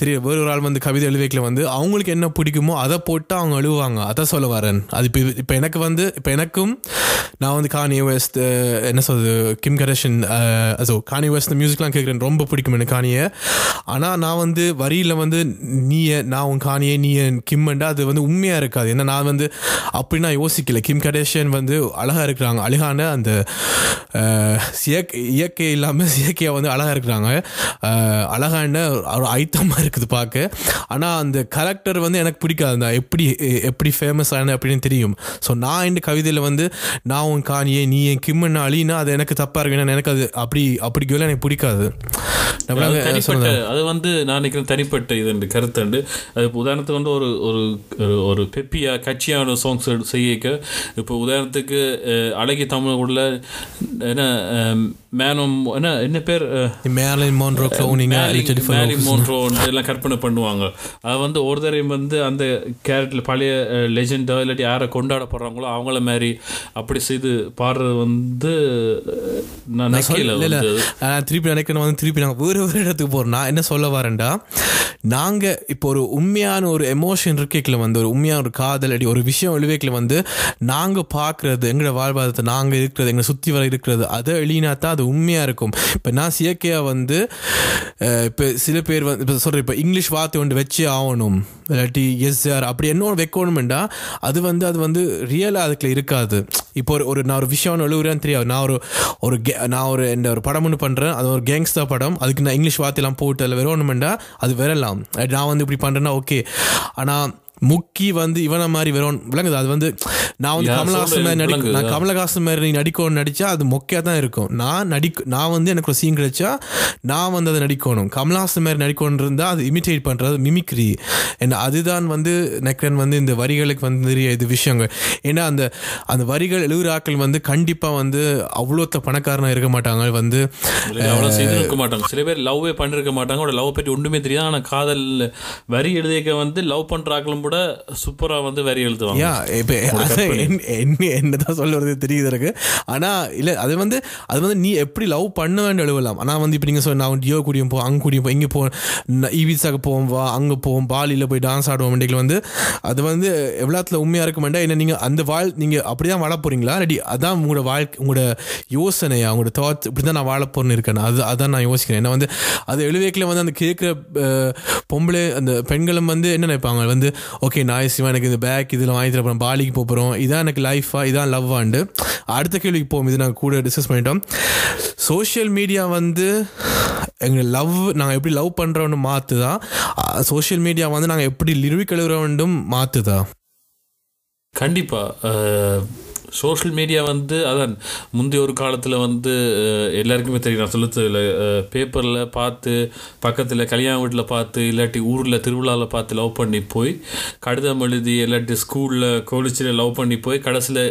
தெரிய வேறு ஒரு ஆள் வந்து கவிதை எழுதிக்கல வந்து அவங்களுக்கு என்ன பிடிக்குமோ அதை போட்டு அவங்க எழுவாங்க அதை சொல்ல வரேன். அது இப்போ இப்போ எனக்கு வந்து இப்போ எனக்கும் நான் வந்து கானி வெஸ்ட் என்ன சொல்கிறது கிம் கரேஷன் அதோ கானி வெஸ்ட் மியூசிக்லாம் கேட்குறேன். ரொம்ப பிடிக்கும் எனக்கு கானியை ஆனால் நான் வந்து வரியில் வந்து நீய நான் உன் காணியே நீ கிம்மண்டா அது வந்து உண்மையாக இருக்காது. ஏன்னா நான் வந்து அப்படி நான் யோசிக்கல. கிம் கடேஷன் வந்து அழகாக இருக்கிறாங்க. அழகான அந்த இயற்கை இல்லாமல் இயற்கையாக வந்து அழகாக இருக்கிறாங்க. அழகான ஒரு ஐட்டமாக இருக்குது பார்க்க. ஆனால் அந்த கரெக்டர் வந்து எனக்கு பிடிக்காது. அந்த எப்படி எப்படி ஃபேமஸ் ஆன அப்படின்னு தெரியும். ஸோ நான் இந்த கவிதையில் வந்து நான் உன் காணியே நீ என் கிம்மண்ணா அழினா அது எனக்கு தப்பாக இருக்கு எனக்கு அது அப்படி அப்படி எனக்கு பிடிக்காது. அது வந்து நான் நினைக்கிறேன் தனிப்பட்ட இது என்று கருத்துண்டு. அது இப்போ உதாரணத்துக்கு வந்து ஒரு ஒரு ஒரு- பெப்பியாக கட்சியான சாங்ஸ் செய்யக்க இப்போ உதாரணத்துக்கு அழகி தமிழ் உள்ள என்ன மேனம் என்ன என்ன பேர்? அஹ், Marilyn Monroe cloning Mary Monroe எல்லாம் கற்பனை பண்ணுவாங்க. அது வந்து ஒரு தடவை வந்து அந்த கேரக்டர் பழைய லெஜெண்டோ இல்லாட்டி யாரை கொண்டாடப்படுறாங்களோ அவங்கள மாதிரி அப்படி செய்து பாடுறது வந்து நான் நக்கையில் இல்ல இல்ல. வந்து நான் திருப்பி நினைக்கணும் வந்து திருப்பி நாங்கள் வேறு வேறு இடத்துக்கு போகிறோம் நான் என்ன சொல்ல வரேன்டா நாங்கள் இப்போ ஒரு உண்மையான ஒரு எமோஷன் இருக்கைக்கில் வந்து ஒரு உண்மையான ஒரு காதல் அடி ஒரு விஷயம் எழுவேக்கில் வந்து நாங்கள் பார்க்குறது எங்களோட வாழ்வாதாரத்தை நாங்கள் இருக்கிறது எங்களை சுற்றி வர இருக்கிறது அதை எழுதினா தான் அது உண்மையாக இருக்கும். இப்போ நான் செயற்கையாக வந்து இப்போ சில பேர் வந்து இப்போ சொல்கிறேன் இப்போ இங்கிலீஷ் வார்த்தை ஒன்று வச்சே ஆகணும். இல்லாட்டி எஸ்ஆர் அப்படி என்ன வைக்கணுமெண்டா அது வந்து அது வந்து ரியலாக அதுக்குள்ள இருக்காது. இப்போ ஒரு ஒரு நான் ஒரு விஷயம் ஒன்று எழுதுறேன்னு தெரியாது. நான் ஒரு ஒரு கே- நான் ஒரு இந்த ஒரு படம் ஒன்று பண்ணுறேன் அது ஒரு கேங்ஸ்டர் படம். அதுக்கு நான் இங்கிலீஷ் வார்த்தையெல்லாம் போட்டு அதில் வரணுமெண்டா அது வரலாம். நான் வந்து இப்படி பண்ணுறேன்னா ஓகே ஆனால் முக்கி வந்து இவனை மாதிரி வரும் விளங்குது. அது வந்து நான் வந்து கமலஹாசன் மாதிரி நடிக்க நான் கமலஹாசன் மாதிரி நடிக்கணும்னு நடிச்சா அது மொக்கையாக தான் இருக்கும். நான் நடிக்க நான் வந்து எனக்கு ஒரு சீன் கிடைச்சா நான் வந்து அதை நடிக்கணும். கமலஹாசன் மாதிரி நடிக்கணும் இருந்தால் அது இமிட்டேட் பண்ணுறது மிமிக்ரி என்ன அதுதான் வந்து நெக்கன் வந்து இந்த வரிகளுக்கு வந்து நிறைய இது விஷயங்கள். ஏன்னா அந்த அந்த வரிகள் எழுதுறாக்கள் வந்து கண்டிப்பாக வந்து அவ்வளோத்த பணக்காரனாக இருக்க மாட்டாங்க. வந்து அவ்வளோ செய்திருக்க மாட்டாங்க. சில பேர் லவ்வே பண்ணிருக்க மாட்டாங்க. அவட லவ் பற்றி ஒன்றுமே தெரியாது. ஆனால் காதல் வரி எழுதிக்க வந்து லவ் பண்ணுறாக்களும் கூட சூப்பராக வந்து வரி எழுதுவாங்க. யா இப்போ என்ன என்னதான் சொல்ல வருது தெரியுது எனக்கு. ஆனால் இல்லை அது வந்து அது வந்து நீ எப்படி லவ் பண்ண வேண்டிய எழுவலாம் ஆனால் வந்து இப்போ நீங்கள் சொன்ன நான் டியோ கூடியும் போ அங்கே கூடியும் போ இங்கே போ ஈவிசாக்கு போவோம் வா அங்கே போவோம் பாலியில் போய் டான்ஸ் ஆடுவோம் வண்டிகள் வந்து அது வந்து எவ்வளோத்துல உண்மையாக இருக்க மாட்டா என்ன நீங்கள் அந்த வாழ் நீங்கள் அப்படி தான் வாழ போகிறீங்களா ரெடி அதான் உங்களோட வாழ்க்கை உங்களோட யோசனையா உங்களோட தாட்ஸ் இப்படி தான் நான் வாழ போகிறேன்னு இருக்கேன். அது அதான் நான் யோசிக்கிறேன். ஏன்னா வந்து அது எழுவேக்கில் வந்து அந்த கேட்குற பொம்பளை அந்த பெண்களும் வந்து என்ன நினைப்பாங்க? வந்து ஓகே நான் சிவா எனக்கு இந்த பேக் இதில் வாங்கி தர போகிறோம் பாலிக்கு போகிறோம் இதான் எனக்கு லைஃபாக இதான் லவ் ஆண்டு. அடுத்த கேள்விக்கு போவோம் இது நாங்கள் கூட டிஸ்கஸ் பண்ணிட்டோம். சோஷியல் மீடியா வந்து எங்கள் லவ் நாங்கள் எப்படி லவ் பண்ணுறோன்னு மாற்றுதா சோஷியல் மீடியா வந்து நாங்கள் எப்படி லிரிக் எழுதுறோண்டும் மாற்றுதா கண்டிப்பாக சோஷியல் மீடியா வந்து அதான் முந்தைய ஒரு காலத்தில் வந்து எல்லாருக்குமே தெரியும். நான் சொல்லுறதுல பேப்பரில் பார்த்து பக்கத்தில் கல்யாண வீட்டில் பார்த்து இல்லாட்டி ஊரில் திருவிழாவில் பார்த்து லவ் பண்ணி போய் கடிதம் எழுதி இல்லாட்டி ஸ்கூலில் காலேஜில் லவ் பண்ணி போய் கடைசியில்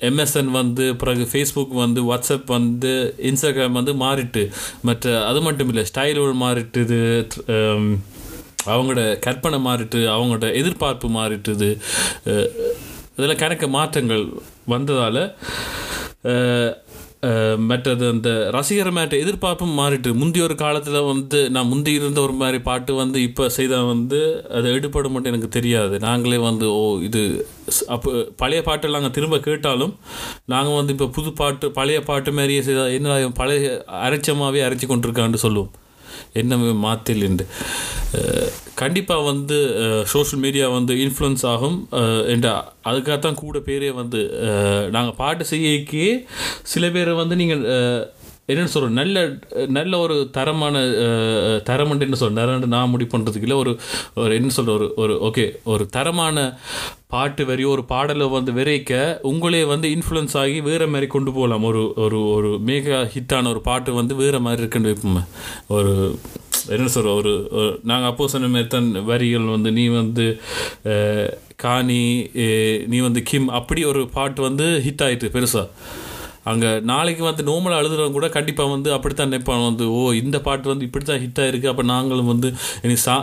எம்எஸ்என் வந்து பிறகு ஃபேஸ்புக் வந்து வாட்ஸ்அப் வந்து இன்ஸ்டாகிராம் வந்து மாறிட்டு மற்ற அது மட்டும் இல்லை ஸ்டைல் மாறிட்டுது அவங்களோட கற்பனை மாறிட்டு அவங்களோட எதிர்பார்ப்பு மாறிட்டுது இதில் கணக்கு மாற்றங்கள் வந்ததால் மற்றது அந்த ரசிகர் மேட்ட எதிர்பார்ப்பும் மாறிட்டு. முந்தி ஒரு காலத்தில் வந்து நான் முந்தி இருந்த ஒரு மாதிரி பாட்டு வந்து இப்போ செய்தால் வந்து அது எடுபடும் மட்டும் எனக்கு தெரியாது. நாங்களே வந்து ஓ இது அப்போ பழைய பாட்டெல்லாம் நாங்கள் திரும்ப கேட்டாலும் நாங்கள் வந்து இப்போ புது பாட்டு பழைய பாட்டு மாதிரியே செய்தால் என்ன பழைய அரைச்சமாகவே அரைச்சி கொண்டிருக்கான்னு சொல்லுவோம். என்னமே மாத்தில் என்று. கண்டிப்பாக வந்து சோஷியல் மீடியா வந்து இன்ஃப்ளூயன்ஸ் ஆகும். அஹ், என்ற அதுக்காகத்தான் கூட பேரே வந்து நாங்கள் பாட்டு செய்யக்கே சில பேர் வந்து நீங்கள் என்னென்னு சொல்கிறோம் நல்ல நல்ல ஒரு தரமான அஹ், என்ன சொல்கிறேன் தரமண்டு நான் முடிவு பண்ணுறதுக்கு இல்லை. ஒரு ஒரு என்ன சொல்கிற ஒரு ஒரு ஓகே ஒரு தரமான பாட்டு வரி ஒரு பாடலை வந்து விரைக்க உங்களே வந்து இன்ஃப்ளூயன்ஸ் ஆகி வேறு மாதிரி கொண்டு போகலாம். ஒரு ஒரு ஒரு மேக ஹிட்டான ஒரு பாட்டு வந்து வேறு மாதிரி இருக்குன்னு வைப்போமே ஒரு என்ன சொல்ற ஒரு நாங்கள் அப்போ சொன்ன மாதிரி தான் வரிகள் வந்து நீ வந்து காணி நீ வந்து கிம் அப்படி ஒரு பாட்டு வந்து ஹிட் ஆகிட்டு பெருசாக அங்கே நாளைக்கு வந்து நோமலாக எழுதுறவங்க கூட கண்டிப்பாக வந்து அப்படித்தான் நினைப்பாங்க. வந்து ஓ இந்த பாட்டு வந்து இப்படி தான் ஹிட் ஆயிருக்கு. அப்போ நாங்களும் வந்து இனி சா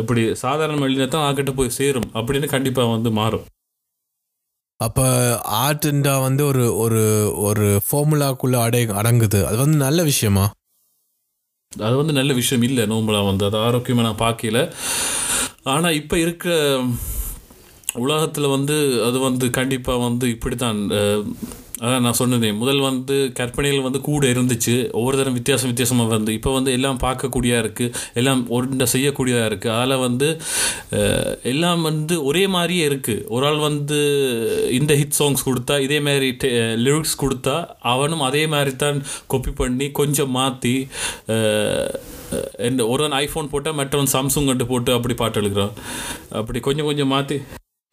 இப்படி சாதாரண எழுதினா தான் ஆக்கிட்ட போய் சேரும். அப்படின்னு கண்டிப்பாக வந்து மாறும். அப்போ ஆர்ட்ண்டா வந்து ஒரு ஒரு ஒரு ஃபார்முலாக்குள்ளே அடை அடங்குது. அது வந்து நல்ல விஷயமா? அது வந்து நல்ல விஷயம் இல்லை நோம்பலாம் வந்து. அது ஆரோக்கியமாக நான் பார்க்கல ஆனால் இப்போ இருக்க உலகத்தில் வந்து அது வந்து கண்டிப்பாக வந்து இப்படி தான் அதான் நான் சொன்னதே. முதல் வந்து கற்பனைகள் வந்து கூட இருந்துச்சு. ஒவ்வொரு தரம் வித்தியாசம் வித்தியாசமாக வந்து. இப்போ வந்து எல்லாம் பார்க்கக்கூடியதாக இருக்குது எல்லாம் ஒன்றை செய்யக்கூடியதாக இருக்குது அதில் வந்து எல்லாம் வந்து ஒரே மாதிரியே இருக்குது ஒரு ஆள் வந்து இந்த ஹிட் சாங்ஸ் கொடுத்தா இதே மாதிரி லிரிக்ஸ் கொடுத்தா அவனும் அதே மாதிரி தான் கொப்பி பண்ணி கொஞ்சம் மாற்றி ஒரு ஐஃபோன் போட்டால் மற்றவன் சாம்சங் கண்டு போட்டு அப்படி பாட்டு எழுதுகிறான் அப்படி கொஞ்சம் கொஞ்சம் மாற்றி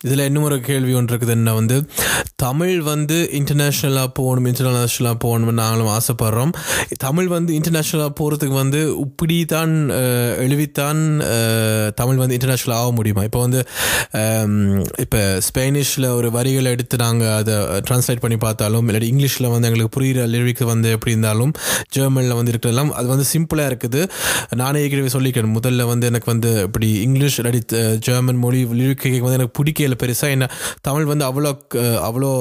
இதில் இன்னும் ஒரு கேள்வி ஒன்று இருக்குது. என்ன வந்து தமிழ் வந்து இன்டர்நேஷ்னலாக போகணும் இன்டர்நேஷ்னலாக போகணும்னு நாங்களும் ஆசைப்படுறோம். தமிழ் வந்து இன்டர்நேஷ்னலாக போகிறதுக்கு வந்து இப்படி தான் எழுதித்தான் தமிழ் வந்து இன்டர்நேஷ்னல் ஆக முடியுமா? இப்போ வந்து இப்போ ஸ்பெனிஷில் ஒரு வரிகளை எடுத்து நாங்கள் அதை ட்ரான்ஸ்லேட் பண்ணி பார்த்தாலும் இல்லாட்டி இங்கிலீஷில் வந்து எங்களுக்கு புரிகிற லிரிக்ஸ் வந்து எப்படி இருந்தாலும் ஜெர்மனில் வந்து இருக்கிறதெல்லாம் அது வந்து சிம்பிளாக இருக்குது. நானே ஏற்கனவே சொல்லிக்கிறேன் முதல்ல வந்து எனக்கு வந்து இப்படி இங்கிலீஷ் இல்லாட்டி ஜெர்மன் மொழி லிரிக் வந்து எனக்கு பிடிக்கல. பெருசாக என்ன தமிழ் வந்து அவ்வளோ அவ்வளோ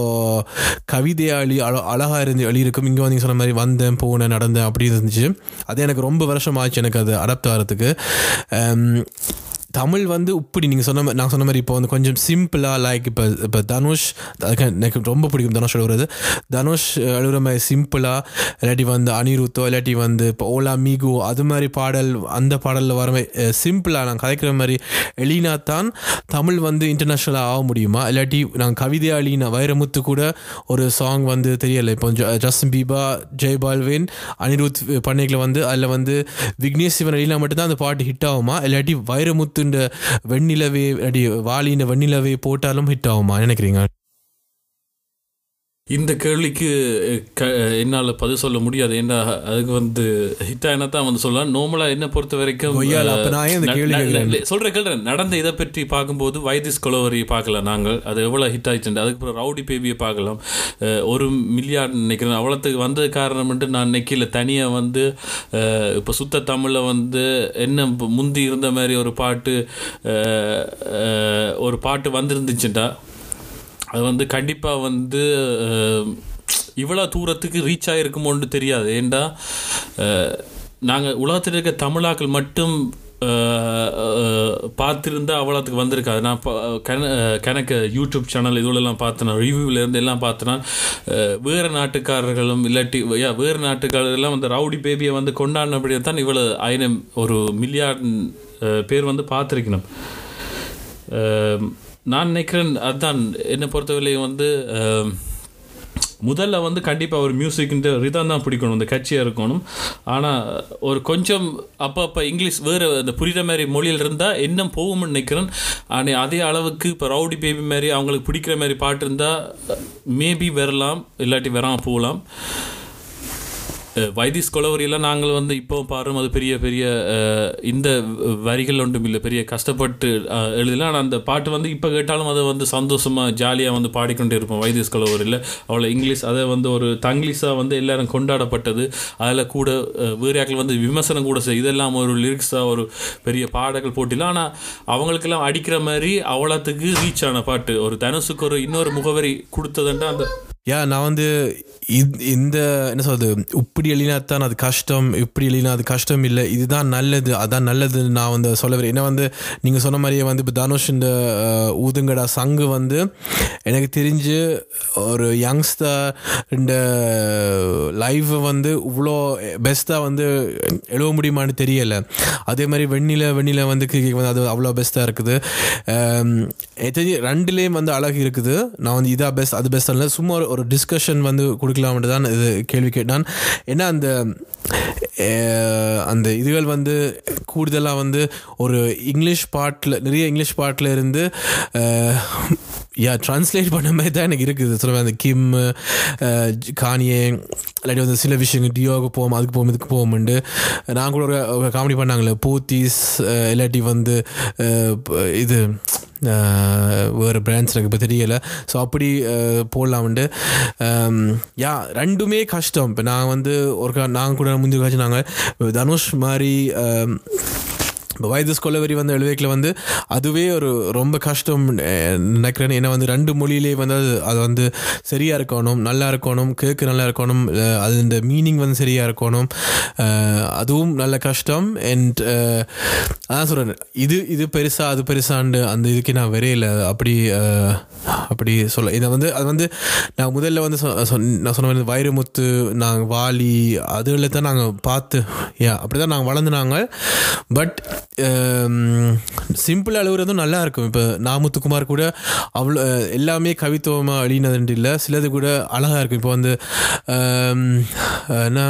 கவிதையாக எழுதி அழ அழகாக இருந்து எழுதியிருக்கும். இங்கே வந்து சொன்ன மாதிரி வந்தேன் போனேன் நடந்தேன் அப்படி இருந்துச்சு. அது எனக்கு ரொம்ப வருஷம் ஆச்சு எனக்கு அது அடாப்ட் ஆகிறதுக்கு தமிழ் வந்து இப்படி நீங்கள் சொன்ன மாதிரி நான் சொன்ன மாதிரி இப்போ வந்து கொஞ்சம் சிம்பிளாக லைக் இப்போ இப்போ தனுஷ் எனக்கு ரொம்ப பிடிக்கும் தனுஷ் எழுதுறது தனுஷ் எழுதுற மாதிரி சிம்பிளாக இல்லாட்டி வந்து அனிருத்தோ இல்லாட்டி வந்து இப்போ ஓலா மீகு அது மாதிரி பாடல் அந்த பாடலில் வர மாதிரி சிம்பிளாக நான் கதைக்கிற மாதிரி எளினா தான் தமிழ் வந்து இன்டர்நேஷ்னலாக ஆக முடியுமா? இல்லாட்டி நான் கவிதையாக எளினா வைரமுத்து கூட ஒரு சாங் வந்து தெரியலை. இப்போ Justin Bieber J Balvin Anirudh பண்ணைகளை வந்து அதில் வந்து விக்னேஷ் சிவன் எழினா மட்டும்தான் அந்த பாட்டு ஹிட் ஆகுமா? இல்லாட்டி வைரமுத்து வைரமுத்துன்ற வெண்ணிலவே அடி வாளியின் வெண்ணிலவே போட்டாலும் ஹிட் ஆகுமா? நினைக்கிறீங்க? இந்த கேள்விக்கு க என்னால் பதில் சொல்ல முடியாது. ஏன்னா அதுக்கு வந்து ஹிட்டா என்ன தான் வந்து சொல்லலாம். நார்மலாக என்ன பொறுத்த வரைக்கும் ந- கேள்வி நடந்த இதை பற்றி பார்க்கும்போது வைத்திஸ் கொலவரி பார்க்கலாம் நாங்கள். அது எவ்வளோ ஹிட் ஆயிடுச்சு அதுக்கப்புறம் ரவுடி பேபியை பார்க்கலாம். அஹ், ஒரு மில்லியார்ட் நினைக்கிறேன். அவ்வளோத்துக்கு வந்தது காரணம்ட்டு நான் நெக்கில தனியாக வந்து இப்போ சுத்த தமிழில் வந்து என்ன முந்தி இருந்த மாதிரி ஒரு பாட்டு ஒரு பாட்டு வந்திருந்துச்சுட்டா அது வந்து கண்டிப்பாக வந்து இவ்வளோ தூரத்துக்கு ரீச் ஆகிருக்குமோன்னு தெரியாது. ஏண்டா நாங்கள் உலகத்தில் இருக்க தமிழாக்கள் மட்டும் பார்த்துருந்தா அவ்வளோத்துக்கு வந்திருக்காது. நான் ப- கணக்கு யூடியூப் சேனல் இதுலெல்லாம் பார்த்தேன். ரிவ்யூவிலேருந்து எல்லாம் பார்த்தேன்னா வேறு நாட்டுக்காரர்களும் இல்லாட்டி யா வேறு நாட்டுக்காரர்கள்லாம் வந்து ரவுடி பேபியை வந்து கொண்டாடினபடியே தான் இவ்வளோ ஆயிரம் ஒரு மில்லியார்ட் பேர் வந்து பார்த்துருக்கணும். நான் நினைக்கிறேன் அதுதான் என்னை பொறுத்தவரையிலையும் வந்து முதல்ல வந்து கண்டிப்பாக ஒரு மியூசிக்ன்ற ரிதம் தான் பிடிக்கணும் இந்த கட்சியாக இருக்கணும். ஆனால் ஒரு கொஞ்சம் அப்பப்போ இங்கிலீஷ் வேறு அந்த புரிகிற மாதிரி மொழியில் இருந்தால் இன்னும் போகும்னு நினைக்கிறேன். ஆனால் அதே அளவுக்கு இப்போ ரவுடி பேபி மாதிரி அவங்களுக்கு பிடிக்கிற மாதிரி பாட்டு இருந்தால் மேபி வரலாம் இல்லாட்டி வராமல் போகலாம். வைதிஸ் கொலவரியெல்லாம் நாங்கள் வந்து இப்போ பாரும் அது பெரிய பெரிய இந்த வரிகள் ஒன்றும் இல்லை. பெரிய கஷ்டப்பட்டு எழுதலாம் ஆனால் அந்த பாட்டு வந்து இப்போ கேட்டாலும் அதை வந்து சந்தோஷமாக ஜாலியாக வந்து பாடிக்கொண்டே இருப்போம். வைதிஸ் கொலவரியில் அவ்வளோ இங்கிலீஷ் அதை வந்து ஒரு தங்கிலீஷாக வந்து எல்லாரும் கொண்டாடப்பட்டது. அதில் கூட வீரியாக்கள் வந்து விமர்சனம் கூட செய் இதெல்லாம் ஒரு லிரிக்ஸாக ஒரு பெரிய பாடல்கள் போட்டிலாம் ஆனால் அவங்களுக்கெல்லாம் அடிக்கிற மாதிரி அவ்வளோத்துக்கு ரீச் ஆன பாட்டு. ஒரு தனுசுக்கு ஒரு இன்னொரு முகவரி கொடுத்ததுன்ட்டு அந்த யா நான் வந்து இந்த என்ன சொல்றது இப்படி எழுதினாத்தான் அது கஷ்டம் இப்படி எழுதினா அது கஷ்டம் இல்லை இதுதான் நல்லது அதான் நல்லது நான் வந்து சொல்ல வரேன் ஏன்னா வந்து நீங்கள் சொன்ன மாதிரியே வந்து இப்போ தனுஷ் இந்த ஊதுங்கடா சங்கு வந்து எனக்கு தெரிஞ்சு ஒரு யங்ஸ்டர் இந்த லைஃபை வந்து இவ்வளோ பெஸ்ட்டாக வந்து எழுத முடியுமான்னு தெரியலை. அதே மாதிரி வெண்ணில வெண்ணில வந்து கிரிக்கெட் வந்து அது அவ்வளோ பெஸ்ட்டாக இருக்குது. எனக்கு தெரிஞ்சு ரெண்டுலேயும் வந்து அழகு இருக்குது. நான் வந்து இதாக பெஸ்ட் அது பெஸ்ட் இல்லை. சும்மா ஒரு- ஒரு டிஸ்கஷன் வந்து கொடுக்கலாம்னு தான் இது கேள்வி கேட்டான். ஏன்னா அந்த அந்த இதுகள் வந்து கூடுதலாக வந்து ஒரு இங்கிலீஷ் பாட்டில் நிறைய இங்கிலீஷ் பாட்டில் இருந்து யா ட்ரான்ஸ்லேட் பண்ண மாதிரி தான் எனக்கு இருக்குது. சொல்லுவேன் அந்த கிம் கானியே இல்லாட்டி வந்து சில விஷயங்கள் டியோவுக்கு போவோம் அதுக்கு போவோம் இதுக்கு போவோம்ண்டு நான் கூட ஒரு காமெடி பண்ணாங்களே போத்தீஸ் இல்லாட்டி வந்து இது வேறு பிராண்ட்ஸ் எனக்கு இப்போ தெரியலை. ஸோ அப்படி போடலாம் போடலாம்ண்டு யா ரெண்டுமே கஷ்டம். இப்போ நான் வந்து ஒரு நாங்கள் கூட முந்தைய காட்சி நாங்கள் தனுஷ் மாதிரி அம், இப்போ வயது ஸ்கொலவரி வந்து எழுவேக்கில் வந்து அதுவே ஒரு ரொம்ப கஷ்டம் நினைக்கிறேன்னு நினைக்கிறேன். ஏன்னா வந்து ரெண்டு மொழியிலே வந்து அது அது வந்து சரியாக இருக்கணும் நல்லா இருக்கணும் கேட்க நல்லா இருக்கணும் அது இந்த மீனிங் வந்து சரியாக இருக்கணும். அதுவும் நல்ல கஷ்டம். அண்ட் அதான் சொல்கிறேன் இது இது பெருசாக அது பெருசாண்டு அந்த இதுக்கு நான் வரையில. அப்படி அப்படி சொல்ல இதை வந்து அது வந்து நான் முதல்ல வந்து சொ- நான் சொன்ன மாதிரி வைரமுத்து நாங்கள் வாலி அதில் தான் நாங்கள் பார்த்து ஏன் அப்படி தான் நாங்கள். வளர்ந்துனாங்க பட் சிம்பிள் அழுகுறதும் நல்லா இருக்கும். இப்போ நாமுத்துக்குமார் கூட அவ்வளோ எல்லாமே கவித்துவமாக அழினதுன்ட்டு இல்லை. சிலது கூட அழகாக இருக்கும். இப்போ வந்து என்ன?